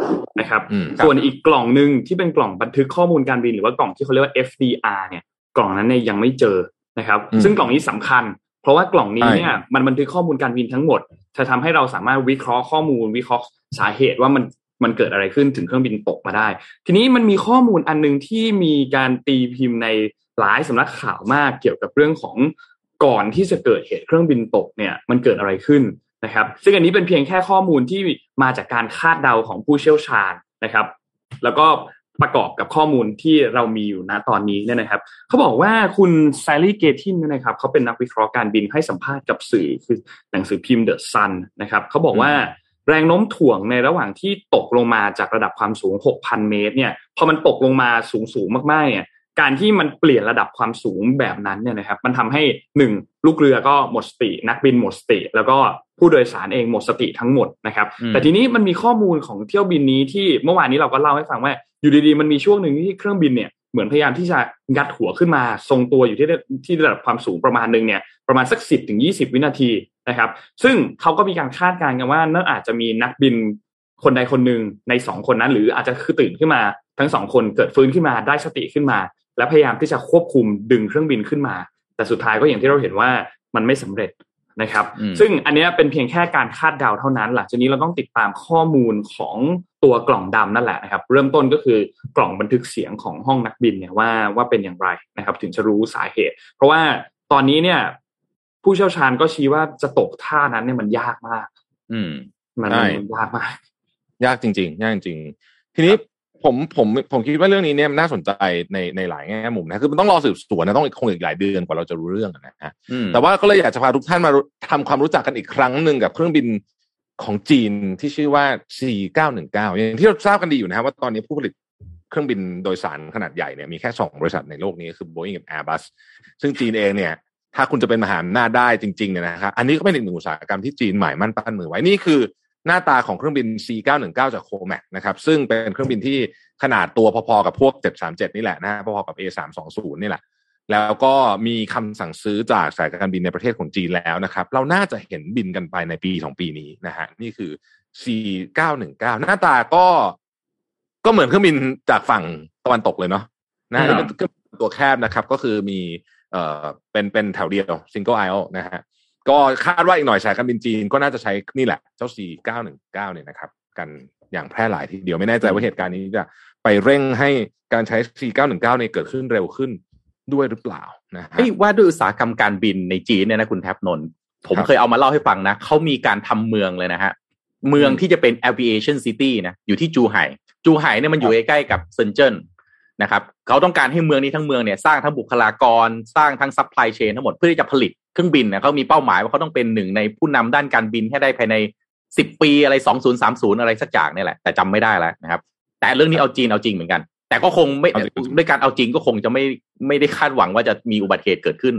นะครับ ส่วนอีกกล่องหนึ่งที่เป็นกล่องบันทึกข้อมูลการบินหรือว่ากล่องที่เขาเรียกว่า FDR เนี่ย กล่องนั้นเนี่ยยังไม่เจอนะครับ ซึ่งกล่องนี้สำคัญ เพราะว่ากล่องนี้เนี่ยมันบันทึกข้อมูลการบินทั้งหมดจะทำให้เราสามารถวิเคราะห์ข้อมูลวิเคราะห์สาเหตุว่ามันมันเกิดอะไรขึ้นถึงเครื่องบินตกมาได้ ทีนี้มันมีข้อมูลอันนึงที่มีการตีพิมพ์ในหลายสำนักข่าวมากเกี่ยวกับเรื่องของก่อนที่จะเกิดเหตุเครื่องบินตกเนี่ยมันเกิดอะไรขึ้นนะครับ ซึ่งอันนี้เป็นเพียงแค่ข้อมูลที่มาจากการคาดเดาของผู้เชี่ยวชาญนะครับ แล้วก็ ประกอบกับข้อมูลที่เรามีอยู่ณตอนนี้เนี่ยนะครับเขาบอกว่าคุณไซลี่เกทินเนี่ยนะครับเขาเป็นนักวิเคราะห์การบินให้สัมภาษณ์กับสื่อคือหนังสือพิมพ์เดอะซันนะครับเขาบอกว่าแรงโน้มถ่วงในระหว่างที่ตกลงมาจากระดับความสูง 6,000 เมตรเนี่ยพอมันตกลงมาสูงสูงมากๆเนี่ย การที่มันเปลี่ยนระดับความสูงแบบนั้นเนี่ยนะครับ มันทำให้หนึ่งลูกเรือก็หมดสติ นักบินหมดสติ แล้วก็ผู้โดยสารเองหมดสติทั้งหมดนะครับ แต่ทีนี้มันมีข้อมูลของเที่ยวบินนี้ที่เมื่อวานนี้เราก็เล่าให้ฟังว่าอยู่ดีๆมันมีช่วงหนึ่งที่เครื่องบินเนี่ยเหมือนพยายามที่จะงัดหัวขึ้นมา ทรงตัวอยู่ที่ที่ระดับความสูงประมาณหนึ่งเนี่ยประมาณสักสิบถึงยี่สิบวินาทีนะครับ ซึ่งเขาก็มีการคาดการณ์กันว่าน่าอาจจะมีนักบินคนใดคนหนึ่งในสองคนนั้น หรืออาจจะคือตื่นขึ้นมาทั้งสองคนเกิดฟื้นขึ้นมาได้สติขึ้นมา และพยายามที่จะควบคุมดึงเครื่องบินขึ้นมา แต่สุดท้ายก็อย่างที่เราเห็นว่ามันไม่สำเร็จนะครับ ซึ่งอันนี้เป็นเพียงแค่การคาดเดาเท่านั้น หลังจากนี้เราต้องติดตามข้อมูลของตัวกล่องดำนั่นแหละนะครับ เริ่มต้นก็คือกล่องบันทึกเสียงของห้องนักบินเนี่ยว่าว่าเป็นอย่างไรนะครับ ถึงจะรู้สาเหตุ เพราะว่าตอนนี้เนี่ย ผู้เชี่ยวชาญก็ชี้ว่าจะตกท่านั้นเนี่ยมันยากมาก อืม มันยากมาก ยากจริง ๆ ยากจริงทีนี้ ผมผมผมคิดว่าเรื่องนี้เนี่ยน่าสนใจในในหลายแง่มุมนะคือมันต้องรอสืบสวนนะต้องคงอีกหลายเดือนกว่าเราจะรู้เรื่องนะฮะแต่ว่าก็เลยอยากจะพาทุกท่านมาทำความรู้จักกันอีกครั้งหนึ่งกับเครื่องบินของจีนที่ชื่อว่า C919 อย่างที่เราทราบกันดีอยู่นะครับว่าตอนนี้ผู้ผลิตเครื่องบินโดยสารขนาดใหญ่เนี่ยมีแค่สองบริษัทในโลกนี้คือ Boeing กับ Airbus ซึ่งจีนเองเนี่ยถ้าคุณจะเป็นมหาอำนาจได้จริงๆเนี่ยนะครับอันนี้ก็เป็นอีกหนึ่งอุตสาหกรรมที่จีนหมายมั่นปั้นมือไว้นี่คือ หน้าตาของเครื่องบิน C919 จากโคแมกนะครับซึ่งเป็นเครื่องบินที่ขนาดตัวพอๆกับพวก 737 นี่แหละนะพอๆกับ A320 นี่แหละ แล้วก็มีคำสั่งซื้อจากสายการบินในประเทศของจีนแล้วนะครับ เราน่าจะเห็นบินกันไปในปีสองปีนี้นะฮะนี่คือ C919 หน้าตาก็ก็เหมือนเครื่องบินจากฝั่งตะวันตกเลยเนาะนะเป็นตัวแคบนะครับ ก็คือมีเอ่อเป็นเป็นแถวเดียว single aisle นะฮะ ก็คาดว่าอีกหน่อยสายการบินจีนก็น่าจะใช้นี่แหละ เจ้า C919 เนี่ยนะครับ กันอย่างแพร่หลายทีเดียวไม่แน่ใจว่าเหตุการณ์นี้จะไปเร่งให้การใช้ C919 เนี่ยเกิดขึ้นเร็วขึ้นด้วยหรือเปล่านะฮะว่าด้วยอุตสาหกรรมการบินในจีนเนี่ยนะคุณแทบนนผมเคยเอามาเล่าให้ฟังนะเขามีการทำเมืองเลยนะฮะ เมืองที่จะเป็น aviation city นะอยู่ที่จูไห่จูไห่เนี่ยมันอยู่ใกล้ๆกับเซินเจิ้น นะครับเขาต้องการให้เมืองนี้ทั้งเมืองเนี่ยสร้างทั้งบุคลากร สร้างทั้ง supply chain ทั้งหมดเพื่อที่จะผลิตเครื่องบินเนี่ยเขามีเป้าหมายว่าเขาต้องเป็นหนึ่งในผู้นำด้านการบินให้ได้ภายในสิบปีอะไรสองศูนย์สามศูนย์อะไรสักอย่างนี่แหละแต่จำไม่ได้แล้วนะครับ แต่เรื่องนี้เอาจีนเอาจริงเหมือนกัน แต่ก็คงไม่ด้วยการเอาจริงก็คงจะไม่ไม่ได้คาดหวังว่าจะมีอุบัติเหตุเกิดขึ้น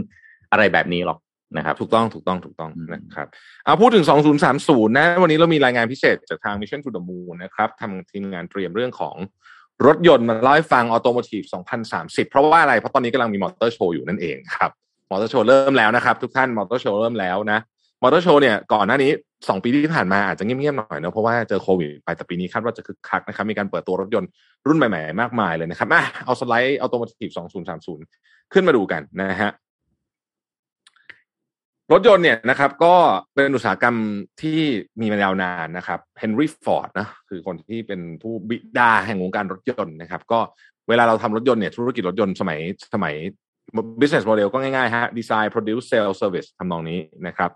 อะไรแบบนี้หรอกนะครับถูกต้องถูกต้องถูกต้องนะครับเอาพูดถึง 2030 นะ วันนี้เรามีรายงานพิเศษจากทาง Mission to the Moon นะครับทำทีมงานเตรียมเรื่องของ รถยนต์มาเล่าให้ฟัง automotive 2030 เพราะว่าอะไร เพราะตอนนี้กำลังมีมอเตอร์โชว์อยู่นั่นเองครับ มอเตอร์โชว์เริ่มแล้วนะครับ ทุกท่านมอเตอร์โชว์เริ่มแล้วนะ มอเตอร์โชว์เนี่ยก่อนหน้านี้สองปีที่ผ่านมาอาจจะเงียบๆหน่อยเนะเพราะว่าเจอโควิดไปแต่ปีนี้คาดว่าจะคึกคักนะครับ มีการเปิดตัวรถยนต์รุ่นใหม่ๆ มากมายเลยนะครับอะเอาสไลด์ automotive สองศูนย์สามศูนย์ขึ้นมาดูกันนะฮะ รถยนต์เนี่ยนะครับ ก็เป็นอุตสาหกรรมที่มีมายาวนานนะครับเฮนรี่ฟอร์ดนะคือคนที่เป็นผู้บิดาแห่งวงการรถยนต์นะครับ ก็เวลาเราทำรถยนต์เนี่ยธุรกิจรถยนต์สมัยสมัย business model ก็ง่ายๆฮะ design produce sell service ทำนองนี้นะครับ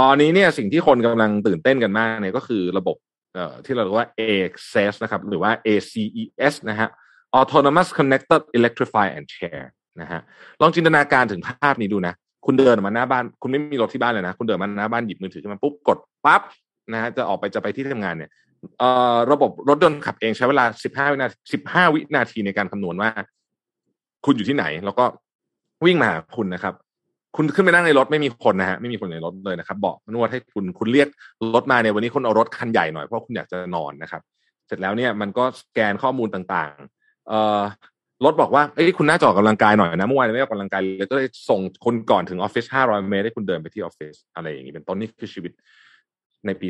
ตอนนี้เนี่ยสิ่งที่คนกำลังตื่นเต้นกันมากเนี่ยก็คือระบบเอ่อที่เราเรียกว่า ACES นะครับ หรือว่า ACES นะฮะ Autonomous Connected Electrify and Share นะฮะลองจินตนาการถึงภาพนี้ดูนะ คุณเดินออกมาหน้าบ้าน คุณไม่มีรถที่บ้านเลยนะ คุณเดินมาหน้าบ้านหยิบมือถือขึ้นมาปุ๊บกดปั๊บนะฮะจะออกไปจะไปที่ทำงานเนี่ยเอ่อระบบรถยนต์ขับเองใช้เวลา15วินาที15วินาทีในการคำนวณว่า คุณอยู่ที่ไหน แล้วก็วิ่งมาหาคุณนะครับ คุณขึ้นไปนั่งในรถไม่มีคนนะฮะไม่มีคนในรถเลยนะครับเบาะนวดให้คุณคุณเรียกรถมาเนี่ยวันนี้คุณเอารถคันใหญ่หน่อยเพราะคุณอยากจะนอนนะครับ เสร็จแล้วเนี่ยมันก็สแกนข้อมูลต่างๆเอ่อ รถบอกว่าเอ้ยคุณน่าจะออกกำลังกายหน่อยนะเมื่อวานไม่ออกกำลังกายเลยก็เลยส่งคนก่อนถึงออฟฟิศ500เมตรให้คุณเดินไปที่ออฟฟิศอะไรอย่างนี้เป็นต้นนี่คือชีวิตในปี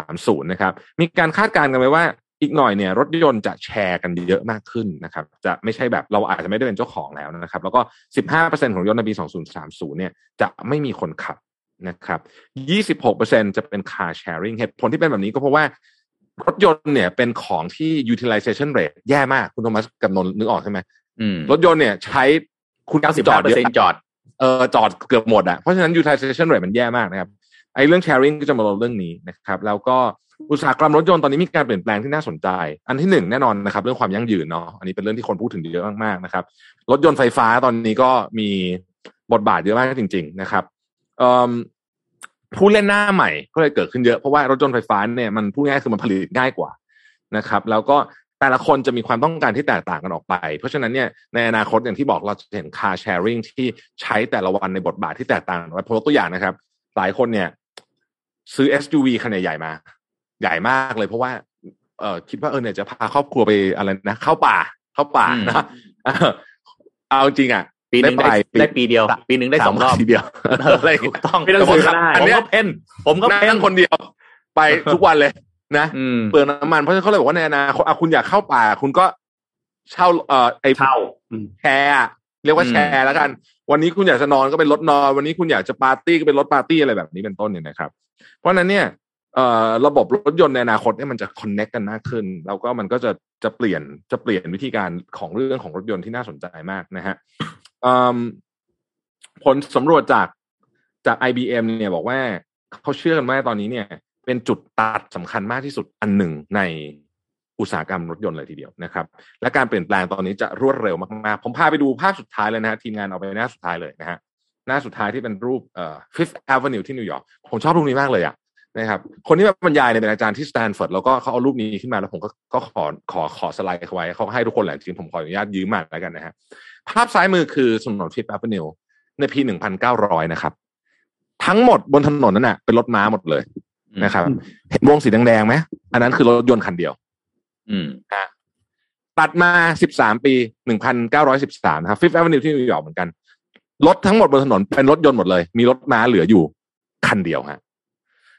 2030 นะครับ มีการคาดการณ์กันไว้ว่าอีกหน่อยเนี่ยรถยนต์จะแชร์กันเยอะมากขึ้นนะครับ จะไม่ใช่แบบเราอาจจะไม่ได้เป็นเจ้าของแล้วนะครับ แล้วก็ 15%ของรถยนต์ในปี 2030 เนี่ยจะไม่มีคนขับนะครับ 26%จะเป็น car sharing เหตุผลที่เป็นแบบนี้ก็เพราะว่า รถยนต์เนี่ยเป็นของที่ utilization rate แย่มาก คุณโทมัสกับนนท์นึกออกใช่ไหมอืมรถยนต์เนี่ยใช้คุณเก้าสิบจอห้าดเปอร์เซ็นเยอะจอดเออจอดเกือบหมดอะเพราะฉะนั้น utilization rate มันแย่มากนะครับไอ้เรื่อง sharing ก็จะมาลงเรื่องนี้นะครับแล้วก็อุตสาหกรรมรถยนต์ตอนนี้มีการเปลี่ยนแปลงที่น่าสนใจ อันที่หนึ่งแน่นอนนะครับ เรื่องความยั่งยืนเนาะอันนี้เป็นเรื่องที่คนพูดถึงเยอะมากๆนะครับ รถยนต์ไฟฟ้าตอนนี้ก็มีบทบาทเยอะมากจริง ๆ นะครับเอิ่ม ผู้เล่นหน้าใหม่ก็เลยเกิดขึ้นเยอะเพราะว่ารถยนต์ไฟฟ้าเนี่ยมันพูดง่ายๆคือมันผลิตง่ายกว่านะครับ แล้วก็แต่ละคนจะมีความต้องการที่แตกต่างกันออกไป เพราะฉะนั้นเนี่ยในอนาคตอย่างที่บอกเราจะเห็น car sharing ที่ใช้แต่ละวันในบทบาทที่แตกต่างกันไปผมยกตัวอย่างนะครับ หลายคนเนี่ยซื้อ SUV ขนาดใหญ่มา ใหญ่มากเลยเพราะว่าเออคิดว่าเออเนี่ยจะพาครอบครัวไปอะไรนะ เข้าป่าเข้าป่าอืมนะเออเอาจริงอะ ปีหนึ่งได้ได้ไปได้ปีเดียว ปีหนึ่งได้สองรอบทีเดียวอะไรอย่างถูเงี้ยกต้องไม่ต้องซื้อก็ได้ผมก็เพ่นผมก็นั่เพ่นงคนเดียว ไปทุกวันเลยนะอืมเปลืองน้ำมันเพราะฉะนั้นเขาเลยบอกว่าในอนาคตอะคุณอยากเข้าป่า คุณก็เช่าเอ่อไอเช่าอืมแชร์อะเรียกว่าอืมแชร์แล้วกัน วันนี้คุณอยากจะนอนก็เป็นรถนอน วันนี้คุณอยากจะปาร์ตี้ก็เป็นรถปาร์ตี้อะไรแบบนี้เป็นต้นเนี่ยนะครับ เพราะฉะนั้นเนี่ยเอ่อระบบรถยนต์ในอนาคตเนี่ยมันจะคอนเน็กกันมากขึ้น แล้วก็มันก็จะจะเปลี่ยนจะเปลี่ยนวิธีการของเรื่องของรถยนต์ที่น่าสนใจมากนะฮะเอิ่ม ผลสำรวจจากจาก IBM เนี่ยบอกว่าเขาเชื่อกันว่าตอนนี้เนี่ย เป็นจุดตัดสำคัญมากที่สุดอันหนึ่งในอุตสาหกรรมรถยนต์เลยทีเดียวนะครับ และการเปลี่ยนแปลงตอนนี้จะรวดเร็วมากๆ ผมพาไปดูภาพสุดท้ายเลยนะฮะทีมงานเอาไปหน้าสุดท้ายเลยนะฮะหน้าสุดท้ายที่เป็นรูปเอ่อ Fifth Avenue ที่นิวยอร์กผมชอบรูปนี้มากเลยอะนะครับคนที่มาบรรยายเนี่ยเป็นอาจารย์ที่สแตนฟอร์ดแล้วก็เขาเอารูปนี้ขึ้นมาแล้วผมก็ก็ขอขอขอสไลด์เขาไว้เขาให้ทุกคนแหละจริงผมขออนุญาตยืมมาแล้วกันนะฮะ ภาพซ้ายมือคือถนน Fifth Avenue ในปี1900นะครับ ทั้งหมดบนถนนนั้นน่ะ เป็นรถม้าหมดเลยนะครับอืมเห็นวงสีแดงๆไหมอันนั้นคือรถยนต์คันเดียว อืมตัดมา13ปี1913นะครับ Fifth Avenue ที่นิวยอร์กเหมือนกันรถทั้งหมดบนถนนเป็นรถยนต์หมดเลย มีรถม้าเหลืออยู่คันเดียวฮะ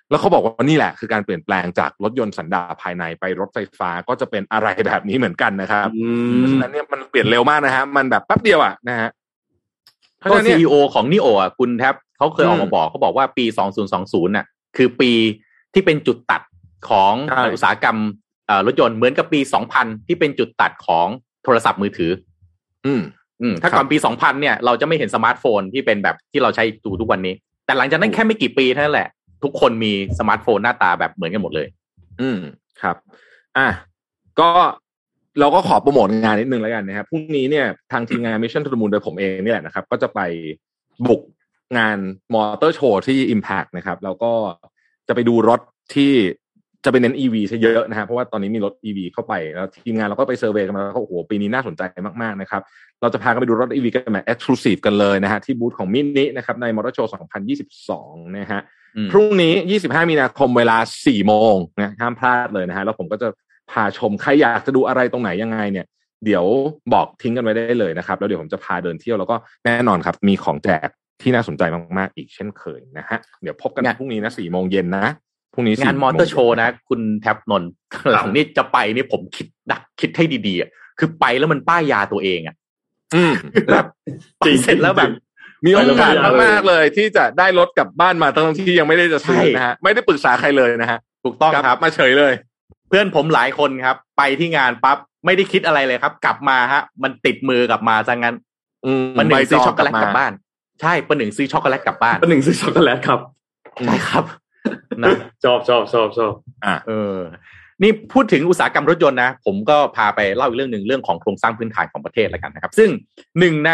แล้วเขาบอกว่านี่แหละคือการเปลี่ยนแปลงจากรถยนต์สันดาปภายในไปรถไฟฟ้าก็จะเป็นอะไรแบบนี้เหมือนกันนะครับอืเพราะมฉะนั้นเนี่ยมันเปลี่ยนเร็วมากนะฮะมันแบบแป๊บเดียวอะนะฮะเพราะก็ฉะนั้นเนี่ยซีอของนิโออะคุณแทบเขาเคยออกอืมามบอกเขาบอกว่าปี 2020น่ะ คือปีที่เป็นจุดตัดของใช่อุตสาหกรรมเอ่อรถยนต์เหมือนกับปี 2000 ที่เป็นจุดตัดของโทรศัพท์มือถือ อืมอืมถ้าครับก่อนปี 2000 เนี่ยเราจะไม่เห็นสมาร์ทโฟนที่เป็นแบบที่เราใช้ดูทุกวันนี้ แต่หลังจากนั้นแค่ไม่กี่ปีเท่านั้นแหละ ทุกคนมีสมาร์ทโฟนหน้าตาแบบเหมือนกันหมดเลย อืมครับ อะก็เราก็ขอโปรโมทงานนิดนึงแล้วกันนะครับพรุ่งนี้เนี่ยทางทีมงาน Mission to the Moon โดยผมเองเนี่แหละนะครับ ก็จะไปบุกงานมอเตอร์โชว์ที่ Impact นะครับ แล้วก็จะไปดูรถที่จะไปเน้น EV ซะเยอะนะฮะเพราะว่าตอนนี้มีรถ EV เข้าไป แล้วทีมงานเราก็ไป survey กันมาแล้วก็โอ้โหปีนี้น่าสนใจมากๆนะครับ เราจะพากันไปดูรถ EV กันแบบ Exclusive กันเลยนะฮะที่บูธของมินินะครับในมอเตอร์โชว์ 2022 นะฮะ พรุ่งนี้ 25 มีนาคมเวลา 4 โมงนะห้ามพลาดเลยนะฮะแล้วผมก็จะพาชมใครอยากจะดูอะไรตรงไหนยังไงเนี่ย เดี๋ยวบอกทิ้งกันไว้ได้เลยนะครับ แล้วเดี๋ยวผมจะพาเดินเที่ยวแล้วก็แน่นอนครับ มีของแจกที่น่าสนใจมากๆ อีกเช่นเคยนะฮะเดี๋ยวพบกันงานพรุ่งนี้นะสี่โมงเย็นนะพรุ่งนี้งาน4มอเตอร์โชว์โมงเย็นะ คุณแท็บนนท์หลังนี้จะไปนี่ผมคิดดักคิดให้ดีๆอะคือไปแล้วมันป้ายยาตัวเองอะอืมแบบไปเสร็จแล้วแบบ มีโอกาสไปแล้วมากๆเลย ที่จะได้รถกลับบ้านมาทั้งที่ยังไม่ได้จะซื้อใช่นะฮะไม่ได้ปรึกษาใครเลยนะฮะถูกต้องครับมาเฉยเลย เพื่อนผมหลายคนครับ ไปที่งานปั๊บไม่ได้คิดอะไรเลยครับ กลับมาฮะ มันติดมือกลับมาซะงั้นอืมประหนึ่งใบซื้อจงช็อกโกแลตกลับบ้าน ใช่ประหนึ่งซื้อช็อกโกแลตกลับบ้านประหนึ่งซื้อช็อกโกแลตครับใช่ครับนะชอบชอบชอบชอบเออ นี่พูดถึงอุตสาหกรรมรถยนต์นะ ผมก็พาไปเล่าอีกเรื่องหนึ่งเรื่องของโครงสร้างพื้นฐานของประเทศแล้วกันนะครับ ซึ่งหนึ่งใน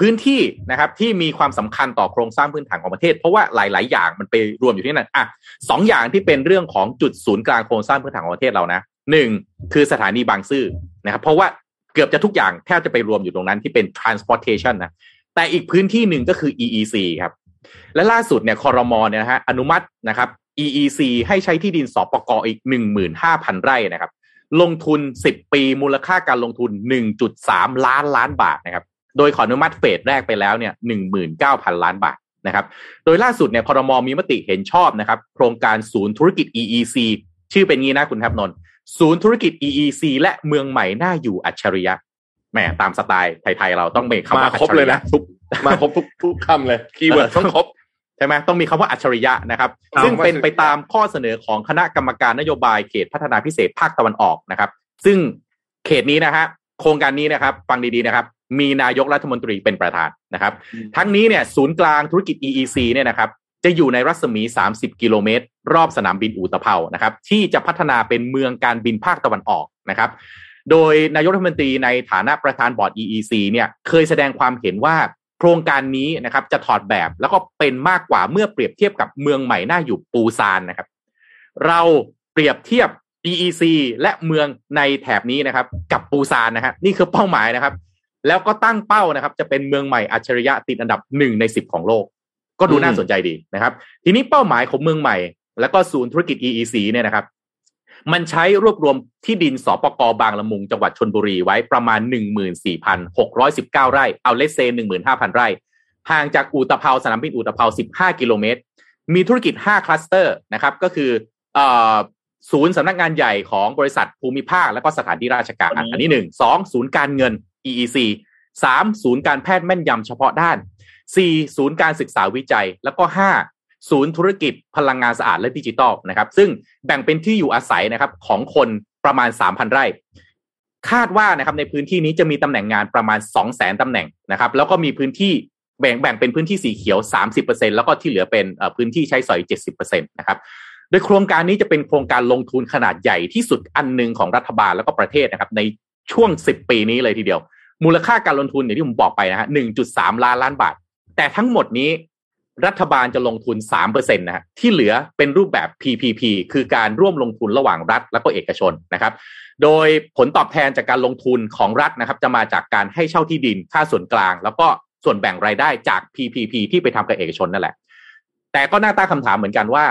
พื้นที่นะครับที่มีความสำคัญต่อโครงสร้างพื้นฐานของประเทศ เพราะว่าหลาย ๆ อย่างมันไปรวมอยู่ที่นั่นอะสองอย่างที่เป็นเรื่องของจุดศูนย์กลางโครงสร้างพื้นฐานของประเทศเรานะหนึ่งคือสถานีบางซื่อนะครับเพราะว่าเกือบจะทุกอย่างแทบจะไปรวมอยู่ตรงนั้นที่เป็น transportation นะแต่อีกพื้นที่หนึ่งก็คือ EEC ครับและล่าสุดเนี่ยคอรมอเนี่ยนะฮะอนุมัตินะครับ EEC ให้ใช้ที่ดินสปกอีก 15,000 ไร่นะครับลงทุน 10 ปีมูลค่าการลงทุน 1.3 ล้านล้านบาทนะครับ โดยขออนุมัติเฟสแรกไปแล้วเนี่ย19,000ล้านบาทนะครับ โดยล่าสุดเนี่ยคอรมอมีมติเห็นชอบนะครับ โครงการศูนย์ธุรกิจ EEC ชื่อเป็นงี้นะคุณทับนนท์ศูนย์ธุรกิจ EEC และเมืองใหม่น่าอยู่อัจฉริยะแหมตามสไตล์ไทยๆเราต้องเมคคำมาว่าอัจครบฉเลริยยะนะทุกมาครบทุกทุกคำเลยคีย์เวิร์ดต้องครบใช่ไหมต้องมีคำว่าอัจฉริยะนะครับครับ ซึ่งเป็นไปตามข้อเสนอของคณะกรรมการนโยบายเขตพัฒนาพิเศษภาคตะวันออกนะครับ ซึ่งเขตนี้นะฮะ โครงการนี้นะครับ ฟังดีๆนะครับ มีนายกรัฐมนตรีเป็นประธานนะครับ ทั้งนี้เนี่ยศูนย์กลางธุรกิจ EEC เนี่ยนะครับจะอยู่ในรัศมี 30 กิโลเมตร รอบสนามบินอู่ตะเภานะครับ ที่จะพัฒนาเป็นเมืองการบินภาคตะวันออกนะครับ โดยนายกรัฐมนตรีในฐานะประธานบอร์ด EEC เนี่ยเคยแสดงความเห็นว่าโครงการนี้นะครับจะถอดแบบแล้วก็เป็นมากกว่าเมื่อเปรียบเทียบกับเมืองใหม่น่าอยู่ปูซานนะครับ เราเปรียบเทียบ EEC และเมืองในแถบนี้นะครับ กับปูซานนะฮะนี่คือเป้าหมายนะครับ แล้วก็ตั้งเป้านะครับ จะเป็นเมืองใหม่อัจฉริยะติดอันดับหนึ่งในสิบของโลก ก็ดูน่าสนใจดีนะครับ ทีนี้เป้าหมายของเมืองใหม่ แล้วก็ศูนย์ธุรกิจ EEC เนี่ยนะครับ มันใช้รวบรวมที่ดินสปกบางละมุงจังหวัดชลบุรีไว้ประมาณ 14,619 ไร่เอา let's say 15,000 ไร่ห่างจากอู่ตะเภาสนามบินอู่ตะเภา 15 กิโลเมตร มีธุรกิจ 5 คลัสเตอร์นะครับ ก็คือเอ่อ ศูนย์สำนักงานใหญ่ของบริษัทภูมิภาคและก็สถานที่ราชการอันนี้หนึ่งสองศูนย์การเงิน EEC สามศูนย์การแพทย์แม่นยำเฉพาะด้านสี่ศูนย์การศึกษาวิจัย แล้วก็ห้าศูนย์ธุรกิจพลังงานสะอาดและดิจิทัลนะครับ ซึ่งแบ่งเป็นที่อยู่อาศัยนะครับของคนประมาณ3,000ไร่ คาดว่านะครับในพื้นที่นี้จะมีตำแหน่งงานประมาณ2 0 0 0 0 0ตำแหน่งนะครับ แล้วก็มีพื้นที่แบ่งแบ่งเป็นพื้นที่สีเขียว 30%แล้วก็ที่เหลือเป็นเอ่อพื้นที่ใช้สอย 70%นะครับ โดยโครงการนี้จะเป็นโครงการลงทุนขนาดใหญ่ที่สุดอันหนึ่งของรัฐบาลแล้วก็ประเทศนะครับในช่วง 10 ปีนี้เลยทีเดียว มูลค่าการลงทุนอย่างที่ผมบอกไปนะฮะ1.3 ล้านล้านบาท แต่ทั้งหมดนี้รัฐบาลจะลงทุน3%นะฮะที่เหลือเป็นรูปแบบ PPP คือการร่วมลงทุนระหว่างรัฐ และก็เอกชนนะครับ โดยผลตอบแทนจากการลงทุนของรัฐนะครับ จะมาจากการให้เช่าที่ดินค่าส่วนกลาง แล้วก็ส่วนแบ่งรายได้จาก PPP ที่ไปทำกับเอกชนนั่นแหละ แต่ก็น่าตั้งคำถามเหมือนกันว่า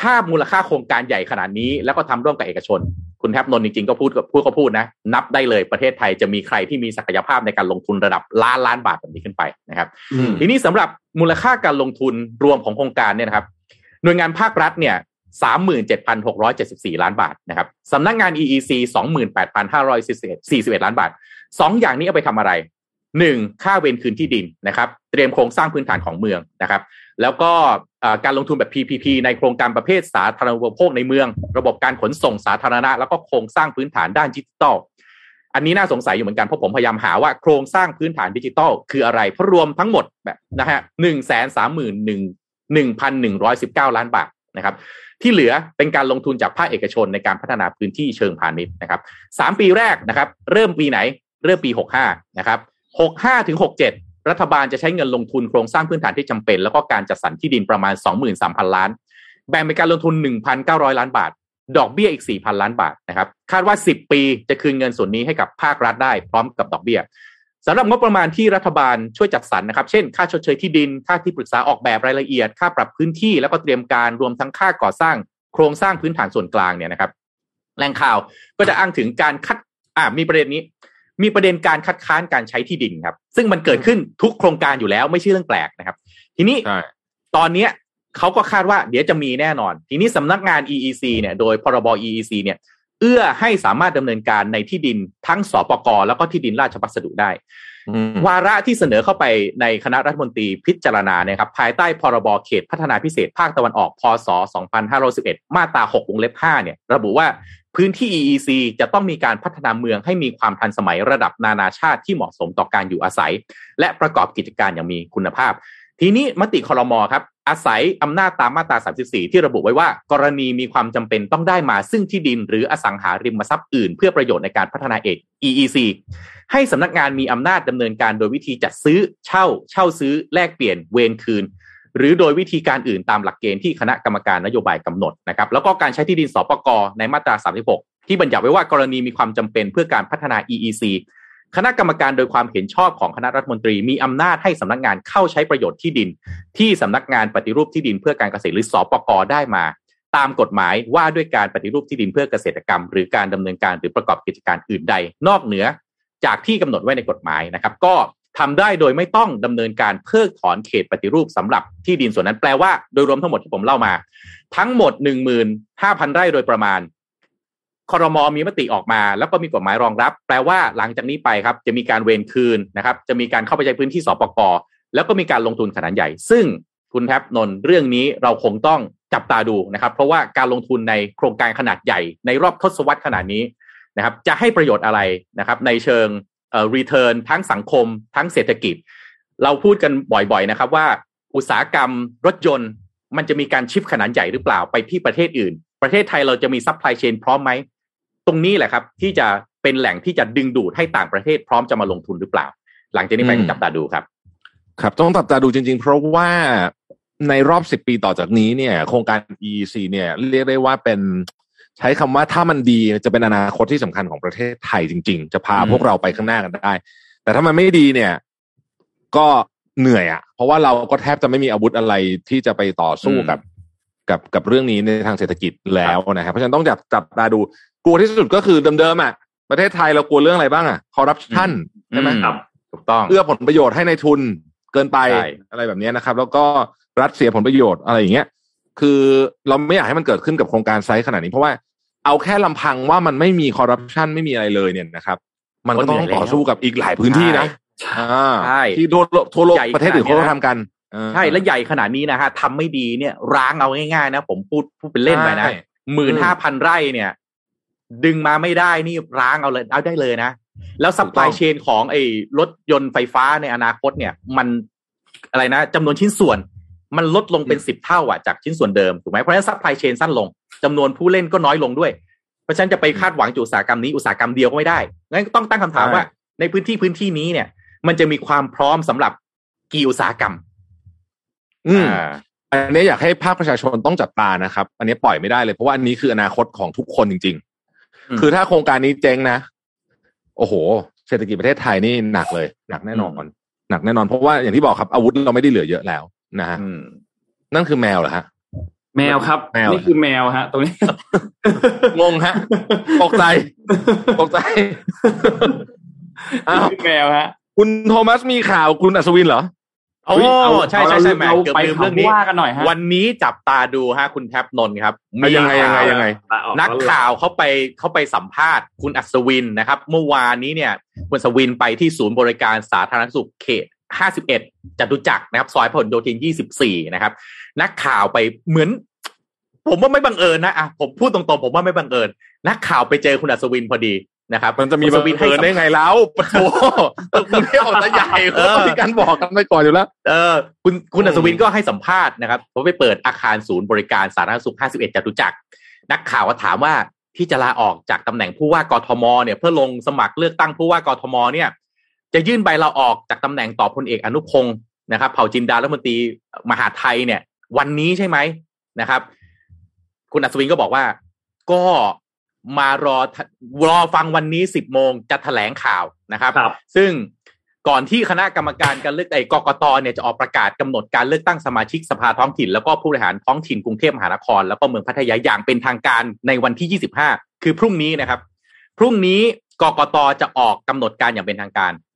ถ้ามูลค่าโครงการใหญ่ขนาดนี้ แล้วก็ทำร่วมกับเอกชน คุณแทบนนท์จริงๆก็พูดก็พูดก็พูดนะ นับได้เลยประเทศไทยจะมีใครที่มีศักยภาพในการลงทุนระดับล้านล้านบาทแบบนี้ขึ้นไปนะครับ ทีนี้สำหรับมูลค่าการลงทุนรวมของโครงการเนี่ยนะครับ หน่วยงานภาครัฐเนี่ยสามหมื่นเจ็ดพันหกร้อยเจ็ดสิบสี่ล้านบาทนะครับสำนักงาน EEC สองหมื่นแปดพันห้าร้อยสี่สิบเอ็ดล้านบาทสองอย่างนี้เอาไปทำอะไร หนึ่งค่าเวรคืนที่ดินนะครับ เตรียมโครงสร้างพื้นฐานของเมืองนะครับ แล้วก็การลงทุนแบบ PPP ในโครงการประเภทสาธารณูปโภคในเมือง ระบบการขนส่งสาธารณะ แล้วก็โครงสร้างพื้นฐานด้านดิจิทัลอันนี้น่าสงสัยอยู่เหมือนกันเพราะผมพยายามหาว่าโครงสร้างพื้นฐานดิจิทัลคืออะไรเพราะรวมทั้งหมดแบบนะฮะหนึ่งแสนสามหมื่นหนึ่งหนึ่งพันหนึ่งร้อยสิบเก้าล้านบาทนะครับที่เหลือเป็นการลงทุนจากภาคเอกชนในการพัฒนาพื้นที่เชิงพาณิชย์นะครับสามปีแรกนะครับ เริ่มปีไหน เริ่มปีหกห้านะครับ หกห้าถึงหกเจ็ดรัฐบาลจะใช้เงินลงทุนโครงสร้างพื้นฐานที่จำเป็น แล้วก็การจัดสรรที่ดินประมาณสองหมื่นสามพันล้าน แบ่งเป็นการลงทุนหนึ่งพันเก้าร้อยล้านบาท ดอกเบี้ยอีก 4,000 ล้านบาทนะครับคาดว่า 10 ปีจะคืนเงินส่วนนี้ให้กับภาครัฐได้พร้อมกับดอกเบี้ยสำหรับงบประมาณที่รัฐบาลช่วยจัดสรรนะครับ เช่น ค่าชดเชยที่ดิน ค่าที่ปรึกษาออกแบบรายละเอียด ค่าปรับพื้นที่ แล้วก็เตรียมการรวมทั้งค่าก่อสร้าง โครงสร้างพื้นฐานส่วนกลางเนี่ยนะครับ แหล่งข่าวก็จะอ้างถึงการคัด อ่ามีประเด็นนี้ มีประเด็นการคัดค้านการใช้ที่ดินครับ ซึ่งมันเกิดขึ้นทุกโครงการอยู่แล้วไม่ใช่เรื่องแปลกนะครับ ทีนี้ใช่ตอนเนี้ยเขาก็คาดว่าเดี๋ยวจะมีแน่นอน ทีนี้สำนักงาน EEC เนี่ยโดยพรบ EEC เนี่ยเอื้อให้สามารถดำเนินการในที่ดินทั้งสปกแล้วก็ที่ดินราชพัสดุได้อืมวาระที่เสนอเข้าไปในคณะรัฐมนตรีพิจารณาเนี่ยครับภายใต้พรบเขตพัฒนาพิเศษภาคตะวันออกพศ 2511 มาตรา 6 วงเล็บ 5 เนี่ย ระบุว่า พื้นที่ EEC จะต้องมีการพัฒนาเมืองให้มีความทันสมัยระดับนานาชาติที่เหมาะสมต่อการอยู่อาศัย และประกอบกิจการอย่างมีคุณภาพ ทีนี้มติคอรมอครับอาศัยอำนาจตามมาตรา 34 ที่ระบุไว้ว่า กรณีมีความจำเป็นต้องได้มาซึ่งที่ดิน หรืออสังหาริมทรัพย์อื่น เพื่อประโยชน์ในการพัฒนาเอก EEC ให้สำนักงานมีอำนาจดำเนินการโดยวิธีจัดซื้อ เช่า เช่าซื้อ แลกเปลี่ยน เวรคืน หรือโดยวิธีการอื่นตามหลักเกณฑ์ที่คณะกรรมการนโยบายกำหนดนะครับแล้วก็การใช้ที่ดินสปกในมาตรา 36 ที่บัญญัติไว้ว่ากรณีมีความจำเป็นเพื่อการพัฒนา EEC คณะกรรมการโดยความเห็นชอบของคณะรัฐมนตรี มีอำนาจให้สำนักงานเข้าใช้ประโยชน์ที่ดิน ที่สำนักงานปฏิรูปที่ดินเพื่อการเกษตรหรือสอปกได้มา ตามกฎหมายว่าด้วยการปฏิรูปที่ดินเพื่อเกษตรกรรม หรือการดำเนินการหรือประกอบกิจการอื่นใด นอกเหนือจากที่กำหนดไว้ในกฎหมายนะครับ ก็ ทำได้โดยไม่ต้องดำเนินการเพิกถอนเขตปฏิรูปสำหรับที่ดินส่วนนั้นแปลว่าโดยรวมทั้งหมดที่ผมเล่ามา ทั้งหมด15,000ไร่โดยประมาณคอรมอมีมติออกมา แล้วก็มีกฎหมายรองรับ แปลว่าหลังจากนี้ไปครับ จะมีการเวรคืนนะครับ จะมีการเข้าไปใช้พื้นที่สปกแล้วก็มีการลงทุนขนาดใหญ่ ซึ่งคุณแทบนนเรื่องนี้เราคงต้องจับตาดูนะครับ เพราะว่าการลงทุนในโครงการขนาดใหญ่ ในรอบทศวรรษขนาดนี้นะครับ จะให้ประโยชน์อะไรนะครับ ในเชิง เอ่อ return ทั้งสังคม ทั้งเศรษฐกิจ เราพูดกันบ่อยๆนะครับว่าอุตสาหกรรมรถยนต์ มันจะมีการ shift ขนาดใหญ่หรือเปล่าไปที่ประเทศอื่น ประเทศไทยเราจะมี supply chain พร้อมไหมตรงนี้แหละครับ ที่จะเป็นแหล่งที่จะดึงดูดให้ต่างประเทศพร้อมจะมาลงทุนหรือเปล่า หลังจากนี้ไปอืมจับตาดูครับ ครับต้องจับตาดูจริง ๆ เพราะว่าในรอบสิบปีต่อจากนี้เนี่ย โครงการ EEC เนี่ยเรียกได้ว่าเป็น ใช้คำว่าถ้ามันดีจะเป็นอนาคตที่สำคัญของประเทศไทยจริง ๆ จะพาอืมพวกเราไปข้างหน้ากันได้ แต่ถ้ามันไม่ดีเนี่ย ก็เหนื่อยอะ่ะ เพราะว่าเราก็แทบจะไม่มีอาวุธอะไรที่จะไปต่อสู้กับ กับกับเรื่องนี้ในทางเศรษฐกิจแล้วนะครับเพราะฉะนั้นต้องจับจับตาดูกลัวที่สุดก็คือเดิมๆอะประเทศไทยเรากลัวเรื่องอะไรบ้างอะคอร์รัปชันใช่ไหมอืครับถูกต้องเอื้อผลประโยชน์ให้ในทุนเกินไปใช่อะไรแบบนี้นะครับ แล้วก็รัฐเสียผลประโยชน์อะไรอย่างเงี้ย คือเราไม่อยากให้มันเกิดขึ้นกับโครงการไซส์ขนาดนี้ เพราะว่าเอาแค่ลำพังว่ามันไม่มีคอร์รัปชันไม่มีอะไรเลยเนี่ยนะครับ มันก็ต้องต่อสู้กับอีกหลายพื้นที่นะอ่าใช่ที่ทั่วโลกทั่วโลกใหญ่ประเทศอื่นขนาดเขาเนี้ยก็ทำกันเออใช่และใหญ่ขนาดนี้นะฮะทำไม่ดีเนี่ย ร้างเอาง่ายๆนะผมพูดพูดเป็นเล่นไปนะใช่หมื่นห้าพันไร่เนี่ย ดึงมาไม่ได้นี่ร้างเอาเลยเอาได้เลยนะ แล้ว supply chain ของไอ้รถยนต์ไฟฟ้าในอนาคตเนี่ย มันอะไรนะจำนวนชิ้นส่วน มันลดลงเป็นสิบเท่าอะจากชิ้นส่วนเดิมถูกไหมเพราะฉะนั้น supply chain สั้นลงจำนวนผู้เล่นก็น้อยลงด้วย เพราะฉะนั้นจะไปคาดหวังจากอุตสาหกรรมนี้อุตสาหกรรมเดียวก็ไม่ได้งั้นก็ต้องตั้งคำถามว่า ในพื้นที่พื้นที่นี้เนี่ย มันจะมีความพร้อมสำหรับกี่อุตสาหกรรม อืมอ่าอันนี้อยากให้ภาคประชาชนต้องจับตานะครับ อันนี้ปล่อยไม่ได้เลยเพราะว่าอันนี้คืออนาคตของทุกคนจริงอืมๆคือถ้าโครงการนี้เจ๊งนะ โอ้โห เศรษฐกิจประเทศไทยนี่หนักเลย หนักแน่นอนหนักแน่นอนเพราะว่าอย่างที่บอกครับอาวุธเราไม่ได้เหลือเยอะแล้ว นะฮะอืมนั่นคือแมวเหรอฮะ แมวครับแมวนี่คือแมวฮะ ตรงนี้ งงฮะตกใจตกใจอ้าวนี่คือแมวฮะ คุณโทมัสมีข่าวคุณอัศวินเหรอโอ้เฮ้ยเอาใช่ใช่ใช่แหม่เราเกือบไปลืมเรื่องนี้ข่าวว่ากันหน่อยฮะวันนี้จับตาดูฮะคุณแท็บนนท์ครับเอายังไงยังไงยังไง นักข่าวเขาไปเขาไปสัมภาษณ์คุณอัศวินนะครับ เมื่อวานนี้เนี่ย คุณอัศวินไปที่ศูนย์บริการสาธารณสุขเขต 51จตุจักรนะครับ ซอยพหลโยธิน24นะครับ นักข่าวไปเหมือน ผมว่าไม่บังเอิญนะอะผมพูดตรงๆ ผมว่าไม่บังเอิญ นักข่าวไปเจอคุณอัศวินพอดีนะครับ มันจะมีคุณบัอัศงเอิญได้ไงแล้วปะโถคุณไม่ออกจะใหญ่เออก็มีการบอกกันไปก่อนอยู่แล้วเออคุณคุณอืมอัศวินก็ให้สัมภาษณ์นะครับเขาไปเปิดอาคารศูนย์บริการสาธารณสุข51จตุจักรนักข่าวก็ถามว่าที่จะลาออกจากตำแหน่งผู้ว่ากทมเนี่ย เพื่อลงสมัครเลือกตั้งผู้ว่ากทมเนี่ย จะยื่นใบลาออกจากตำแหน่งต่อพลเอกอนุพงศ์นะครับเผ่าจินดารัฐมนตรีมหาดไทยเนี่ย วันนี้ใช่ไหมนะครับ คุณอัศวินก็บอกว่าก็มารอรอฟังวันนี้สิบโมงจะแถลงข่าวนะครับครับซึ่งก่อนที่คณะกรรมการการเลือกไอ้กกตเนี่ยจะออกประกาศกำหนดการเลือกตั้งสมาชิกสภาท้องถิ่น แล้วก็ผู้บริหารท้องถิ่นกรุงเทพมหานคร แล้วก็เมืองพัทยาอย่างเป็นทางการในวันที่ 25 คือพรุ่งนี้นะครับ พรุ่งนี้กกตจะออกกำหนดการอย่างเป็นทางการอืม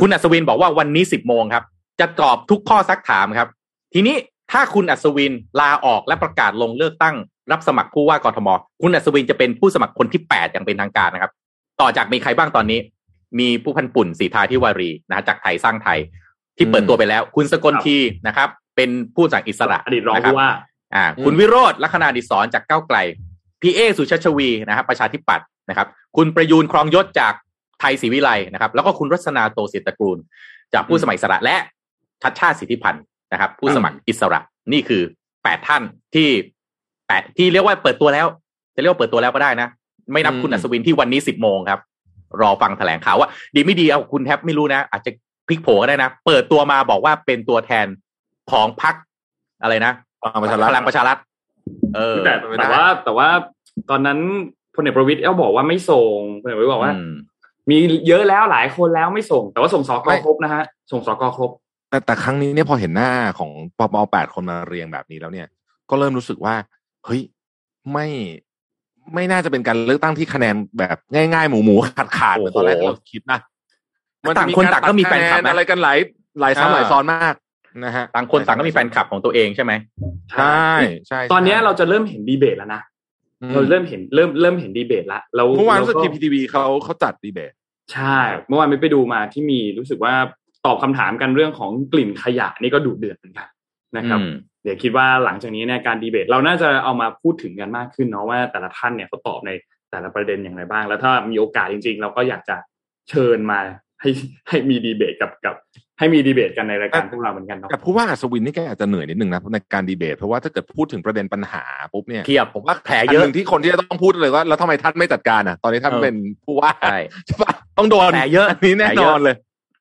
คุณอัศวินบอกว่าวันนี้สิบโมงครับ จะตอบทุกข้อซักถามครับ ทีนี้ถ้าคุณอัศวินลาออกและประกาศลงเลือกตั้ง รับสมัครผู้ว่ากทม คุณอัศวินจะเป็นผู้สมัครคนที่แปดอย่างเป็นทางการนะครับ ต่อจากมีใครบ้างตอนนี้ มีผู้พันปุ่นสีทาทิวารีนะฮะจากไทยสร้างไทยที่เปิดตัวไปแล้ว คุณสกลทีนะครับ เป็นผู้สั่งอิสระอดีตรองนะครับผู้ว่าอ่าอืมคุณวิโรธลัคนาดิศรจากก้าวไกลพี่เอสุชาชวีนะครับประชาธิปัตย์นะครับ คุณประยูนครองยศจาก ไทยศรีวิไลนะครับ แล้วก็คุณรัศนาโตศิตรกูล จากผู้สมัครอิสระและชัดชาติสิทธิพันธ์นะครับ ผู้สมัครอิสระนี่คือแปดท่านที่แปดที่เรียกว่าเปิดตัวแล้ว จะเรียกว่าเปิดตัวแล้วก็ได้นะ ไม่นับคุณอืมอัศวินที่วันนี้สิบโมงครับ รอฟังแถลงข่าวว่า ดีไม่ดีเอาคุณแทบไม่รู้นะ อาจจะพลิกโผก็ได้นะ เปิดตัวมาบอกว่าเป็นตัวแทนของพรรคอะไรนะพลังประชารัฐพลังประชารัฐเออแต่ไม่ได้แต่ว่า แต่ว่าตอนนั้นพลเอกประวิตยเอ้าบอกว่าไม่ส่งพลเอกประวิตยบอกว่าอื มมีเยอะแล้วหลายคนแล้วไม่ส่ง แต่ว่าส่งสกไม่ครบนะฮะ ส่งสกครบ แต่แต่ครั้งนี้เนี่ยพอเห็นหน้าของปปแปดคนมาเรียงแบบนี้แล้วเนี่ย ก็เริ่มรู้สึกว่า เฮ้ยไม่ไม่น่าจะเป็นการเลือกตั้งที่คะแนนแบบง่ายๆ หมูหมูขาดขาดๆเหมือนตอนแรกที่เราคิดนะต่างคนต่างก็มีแฟนคลับนะอะไรกันหลายหลายอ่าซ้ำหลายซ้อนมากนะฮะต่างคนต่างก็มีแฟนคลับของตัวเองใช่ไหมใช่ใช่ ตอนเนี้ยเราจะเริ่มเห็นดีเบตแล้วนะอืม เราเริ่มเห็นเริ่มเริ่มเห็นดีเบตแล้วเราเมื่อวานรู้สึกแล้ทีพีทีวีเขาเขาจัดดีเบต ใช่ เมื่อวานไม่ไปดูมาที่มีรู้สึกว่าตอบคำถามกันเรื่องของกลิ่นขยะนี่ก็ดุเดือดเหมือนกันนะครับอืมเดี๋ยวคิดว่าหลังจากนี้เนี่ยการดีเบต เราน่าจะเอามาพูดถึงกันมากขึ้นเนาะว่าแต่ละท่านเนี่ยเขาตอบในแต่ละประเด็นอย่างไรบ้าง แล้วถ้ามีโอกาสจริง ๆ เราก็อยากจะเชิญมาให้ให้มีดีเบตกับกับ ให้มีดีเบตกันในรายการพวกเราเหมือนกันเนาะแต่ผู้ว่าอัศวินนี่แกอาจจะเหนื่อยนิดนึงนะในการดีเบต เพราะว่าถ้าเกิดพูดถึงประเด็นปัญหาปุ๊บเนี่ยเทียบผมว่าแผลอันเยอะหนึ่งที่คนที่จะต้องพูดเลยว่าแล้วทำไมท่านไม่จัดการอะ ตอนนี้ท่านเออเป็นผู้ว่าใช่ใช่ปะต้องโดนแผลเยอะนนี้แน่นอนเลย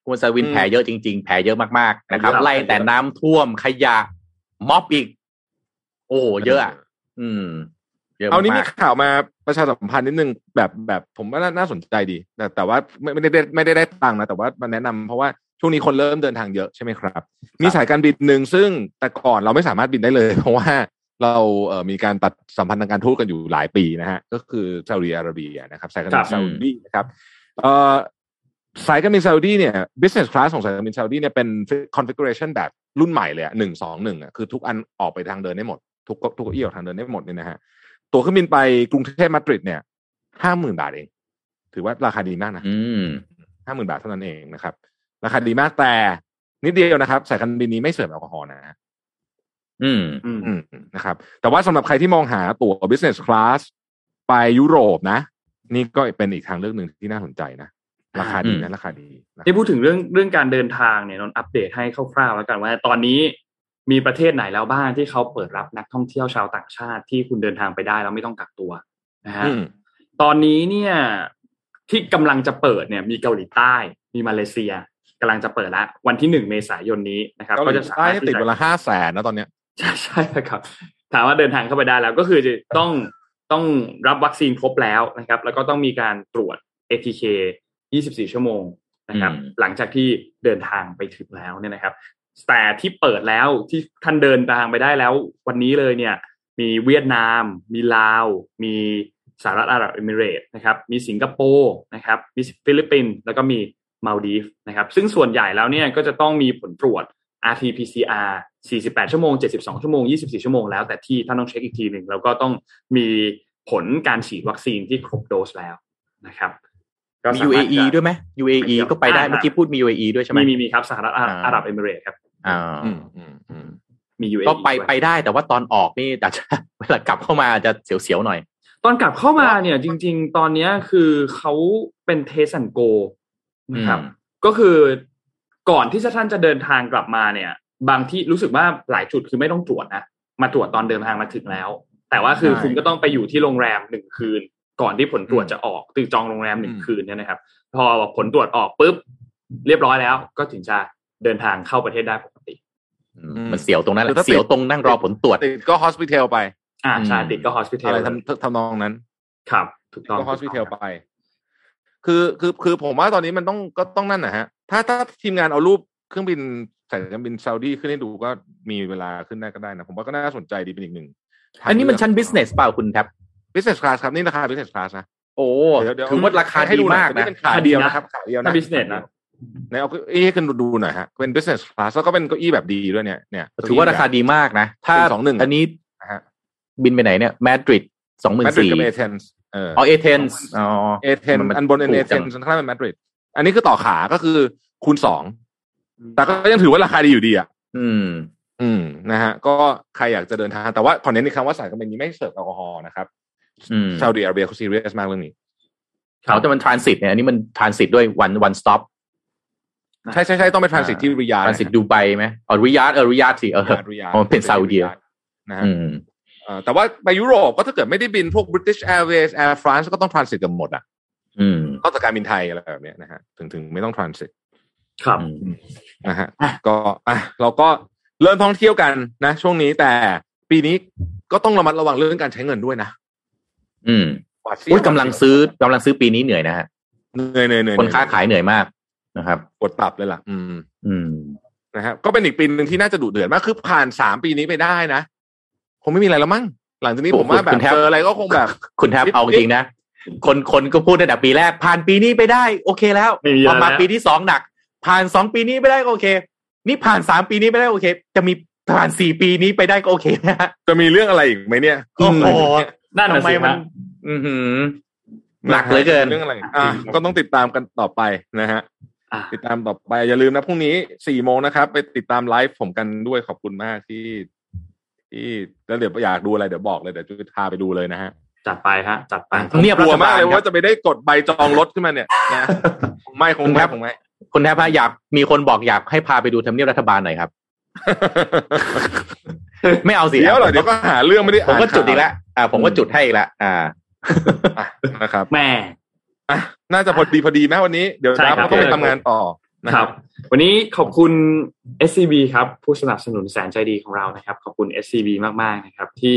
คุณสวินอืมแผลเยอะจริง ๆ แผลเยอะมากๆนะครับแผลเยอะไล่แต่น้ำท่วมขยะม็อบอีก โอ้เยอะอะอืมเยอะเอานี้มีมากข่าวมาประชาสัมพันธ์นิดนึงแบบแบบผมว่าน่าน่าสนใจดี แต่แต่ว่าไม่ไม่ได้ไม่ได้ได้ตังค์นะแต่ว่ามาแนะนำเพราะว่า ช่วงนี้คนเริ่มเดินทางเยอะใช่ไหมครับ มีสายการบินหนึ่งซึ่งแต่ก่อนเราไม่สามารถบินได้เลย เพราะว่าเราเอ่อมีการตัดสัมพันธ์ทางการทูตกันอยู่หลายปีนะฮะก็คือซาอุดิอาระเบียนะครับสายการบินซาอุดีนะครับเอ่อสายการบินซาอุดีเนี่ย business class ของสายการบินซาอุดีเนี่ยเป็น configuration แบบรุ่นใหม่เลยอะหนึ่งสองหนึ่งอะคือทุกอันออกไปทางเดินได้หมด ทุกทุกเก้าอี้ออกทางเดินได้หมดเนี่ยนะฮะตั๋วเครื่องบินไปกรุงเทพมาดริดเนี่ยห้าหมื่นบาทเอง ถือว่าราคาดีมากนะอืมห้าหมื่นบาทเท่านั้นเองนะครับ ราคาดีมากแต่ นิดเดียวนะครับสายการบินนี้ไม่เสิร์ฟแอลกอฮอล์นะฮะอืมอืมอืมนะครับ แต่ว่าสำหรับใครที่มองหาตั๋ว business class ไปยุโรปนะ นี่ก็เป็นอีกทางเลือกหนึ่งที่น่าสนใจนะราคาดีนะราคาดีนะที่พูดถึงเรื่องเรื่องการเดินทางเนี่ยนนท์อัปเดตให้คร่าวๆแล้วกันว่า ตอนนี้มีประเทศไหนแล้วบ้างที่เขาเปิดรับนักท่องเที่ยวชาวต่างชาติที่คุณเดินทางไปได้แล้วไม่ต้องกักตัวนะฮะอืมตอนนี้เนี่ยที่กำลังจะเปิดเนี่ย มีเกาหลีใต้ มีมาเลเซีย กำลังจะเปิดละวันที่หนึ่งเมษายนนี้นะครับเกาหก็ลีจะสาใต้มารถติดที่เวจะลาห้าแสนนะตอนเนี้ยใช่ใช่ครับ ถามว่าเดินทางเข้าไปได้แล้วก็คือจะต้องต้องรับวัคซีนครบแล้วนะครับ แล้วก็ต้องมีการตรวจ ATK 24 ชั่วโมงนะครับอืมหลังจากที่เดินทางไปถึงแล้วเนี่ยนะครับ แต่ที่เปิดแล้วที่ท่านเดินทางไปได้แล้ว วันนี้เลยเนี่ย มีเวียดนาม มีลาว มีสหรัฐอาหรับเอมิเรตส์นะครับ มีสิงคโปร์นะครับ มีฟิลิปปินส์แล้วก็มี มาลดีฟนะครับซึ่งส่วนใหญ่แล้วเนี่ยก็จะต้องมีผลตรวจ RT-PCR 48 ชั่วโมง 72 ชั่วโมง 24 ชั่วโมงแล้วแต่ที่ท่านต้องเช็คอีกทีหนึ่งแล้วก็ต้องมีผลการฉีดวัคซีนที่ครบโดสแล้วนะครับก็มีสามารถ UAE จะด้วยไหม UAE ก็ไปได้อ่าเมื่อกี้พูดมี UAE ด้วยใช่ไหมมีมีมีครับสหรัฐอาหรับอ่าอาหรับเอมิเรตส์ครับอ่าอืมอืมอืมมี UAE ก็ไปด้วยไปได้แต่ว่าตอนออกนี่อาจจะเวลากลับเข้ามาอาจจะเสียวๆหน่อย ตอนกลับเข้ามาเนี่ยจริง ๆ ตอนเนี้ยคือเขาเป็นเทสันโก นะครับอืมก็คือก่อนที่ท่านจะเดินทางกลับมาเนี่ย บางที่รู้สึกว่าหลายจุดคือไม่ต้องตรวจนะมาตรวจตอนเดินทางมาถึงแล้ว แต่ว่าคือใช่คุณก็ต้องไปอยู่ที่โรงแรมหนึ่งคืน ก่อนที่ผลตรวจอืมจะออกตือจองโรงแรมหนึ่งอืมคืนเนี่ยนะครับ พอผลตรวจออกปุ๊บเรียบร้อยแล้ว ก็ถึงจะเดินทางเข้าประเทศได้ปกติอืมมันเสียวตรงนั้นแหคือละถ้าติดเสียวตรงนั่งรอผลตรวจติดก็ hospital ไป อ่าใช่อืมติดก็ hospital อะไรทำทำนองนั้น ครับ ถูกต้องก็ถูก hospital ต้องไป คือคือคือผมว่าตอนนี้มันต้องก็ต้องนั่นนะฮะ ถ้าถ้าทีมงานเอารูปเครื่องบินสายการบินซาอุดีขึ้นให้ดูก็มีเวลาขึ้นได้ก็ได้นะ ผมว่าก็น่าสนใจดีเป็นอีกหนึ่งทางอันนี้มันชั้นเลือก business เปล่าคุณแท็บ business class ครับนี่ราคา business class นะโอ้เดี๋ยวเดี๋ยวถือว่าราคาดีมากนี่นะเป็นขาเดียวนะครับขาเดียวนะถ้า business นะในเอาเก้าอี้ให้คุณดูหน่อยฮะเป็น business class แล้วก็เป็นเก้าอี้แบบดีด้วยเนี่ยเนี่ยถือว่าราคาดีมากนะ ถ้าสองหนึ่งอันนี้นะฮะบินไปไหนเนี่ยมาดริดสองหมื่นมาดริดสี่กับ เอเธนส์เอออ๋อเอเธนส์อ๋อเอเธนมันอันบนเอถูกเธจันงส์ข้างล่างเป็นมาดริดอันนี้คือต่อขาก็คือคูณสองแต่ก็ยังถือว่าราคาดีอยู่ดีอะอืม อืมนะฮะ ก็ใครอยากจะเดินทาง แต่ว่าขอเน้นอีกครั้งว่าสายการบินนี้ไม่เสิร์ฟแอลกอฮอล์นะครับอืมซาอุดิอาระเบียเขาซีเรียสมากเรื่องนี้เขาแต่มันทรานสิตเนี่ยอันนี้มันทรานสิตด้วยวันวันสต็อปใช่ใช่ใช่ต้องไปทรานสิตที่ริยาทรานสิตดูไบไหมอ๋อริยาดเออริยาดสิเออริยาอ๋อเป็นซาอุดินะฮะอืมเอ่อ แต่ว่าไปยุโรปก็ถ้าเกิดไม่ได้บินพวก British Airways Air France ก็ต้องทรานสิตกันหมดอะอืมนอกจากการบินไทยอะไรแบบเนี้ยนะฮะถึงถึงไม่ต้องทรานสิตครับอืมนะฮะอะก็อะเราก็เริ่มท่องเที่ยวกันนะ ช่วงนี้แต่ปีนี้ก็ต้องระมัดระวังเรื่องการใช้เงินด้วยนะ อืมหวาดเสียวอุ้ยกำลังซื้อกำลังซื้อปีนี้เหนื่อยนะฮะเหนื่อยเหนื่อยเหนื่อยคนค้าขายเหนื่อยมากนะครับกดตับเลยล่ะ อืม อืมนะฮะก็เป็นอีกปีหนึ่งที่น่าจะดุเดือดมากคือผ่านสามปีนี้ไปได้นะ คงไม่มีอะไรแล้วมั้งหลังจากนี้ผมว่าแบคุบณแทบเจออะไรก็คงแบบ คุณแทบนิดเอาจริงนะคนคนก็พูดตั้งแต่ปีแรก ผ่านปีนี้ไปได้ โอเคแล้วไม่มีพออะไรมาแล้วปีที่สองหนัก ผ่านสองปีนี้ไปได้ก็โอเค นี่ผ่านสามปีนี้ไปได้โอเค จะมีผ่านสี่ปีนี้ไปได้ก็โอเคนะฮะจะมีเรื่องอะไรอีกไหมเนี่ยโอ้โหนั่นน่ะทำไมสิมันฮะอือหือหนักเหลือเกินเรื่องอะไรอะก็ต้องติดตามกันต่อไปนะฮะอะติดตามต่อไปอย่าลืมนะพรุ่งนี้สี่โมงนะครับ ไปติดตามไลฟ์ผมกันด้วยขอบคุณมากที่ ที่แล้วเดี๋ยวอยากดูอะไรเดี๋ยวบอกเลยเดี๋ยวจะพาไปดูเลยนะฮะจัดไปฮะจัดไปทำเนียบกลัวรัฐบาลมากเลยครับว่าจะไปได้กดใบจองรถขึ้นมาเนี่ยนะคงไม่คงคไม่รับคงไม่คุณแทบพะอยากมีคนบอกอยากให้พาไปดูทำเนียบรัฐบาลหน่อยครับ ไม่เอาสิเดี๋ยวเหรอเดี๋ยวก็หาเรื่องไม่ได้ผมอ่านก็จุดอีกแล้วอ่า ผมก็จุดให้อีกแล้วอ่าอะนะครับแม่อะน่าจะพอดีพอดีไหมวันนี้ เดี๋ยวใช่ดับครับก็ต้องไปทำงานต่อ นะครับ วันนี้ขอบคุณ SCB ครับผู้สนับสนุนแสนใจดีของเรานะครับ ขอบคุณ SCB มากๆนะครับ ที่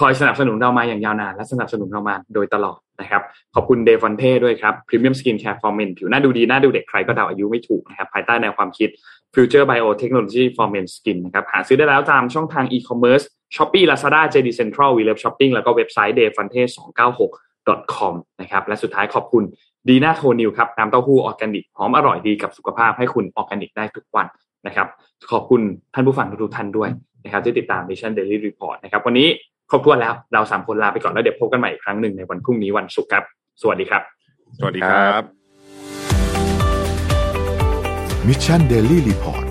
คอยสนับสนุนเรามาอย่างยาวนาน และสนับสนุนเรามาโดยตลอดนะครับขอบคุณเดฟอนเท่ด้วยครับ Premium Skin Care for Men ผิวหน้าดูดีหน้าดูเด็กใครก็เดาอายุไม่ถูกนะครับภายใต้แนวความคิด Future Biotechnology for Men Skin นะครับหาซื้อได้แล้วตามช่องทาง e-commerce Shopee Lazada JD Central We Love Shopping แล้วก็เว็บไซต์ d e f o n t e 296 com นะครับและสุดท้ายขอบคุณ ดีน่าโทนิวครับน้ำเต้าหู้ออร์แกนิกหอมอร่อยดีกับสุขภาพให้คุณออร์แกนิกได้ทุกวันนะครับ ขอบคุณท่านผู้ฟังทุกๆท่านด้วยนะครับที่ติดตาม Mission Daily Report นะครับ วันนี้ครบถ้วนแล้วเราสามคนลาไปก่อนแล้วเดี๋ยวพบกันใหม่อีกครั้งหนึ่งในวันพรุ่งนี้วันศุกร์ครับ สวัสดีครับ สวัสดีครับ Mission Daily Report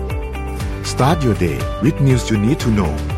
start your day with news you need to know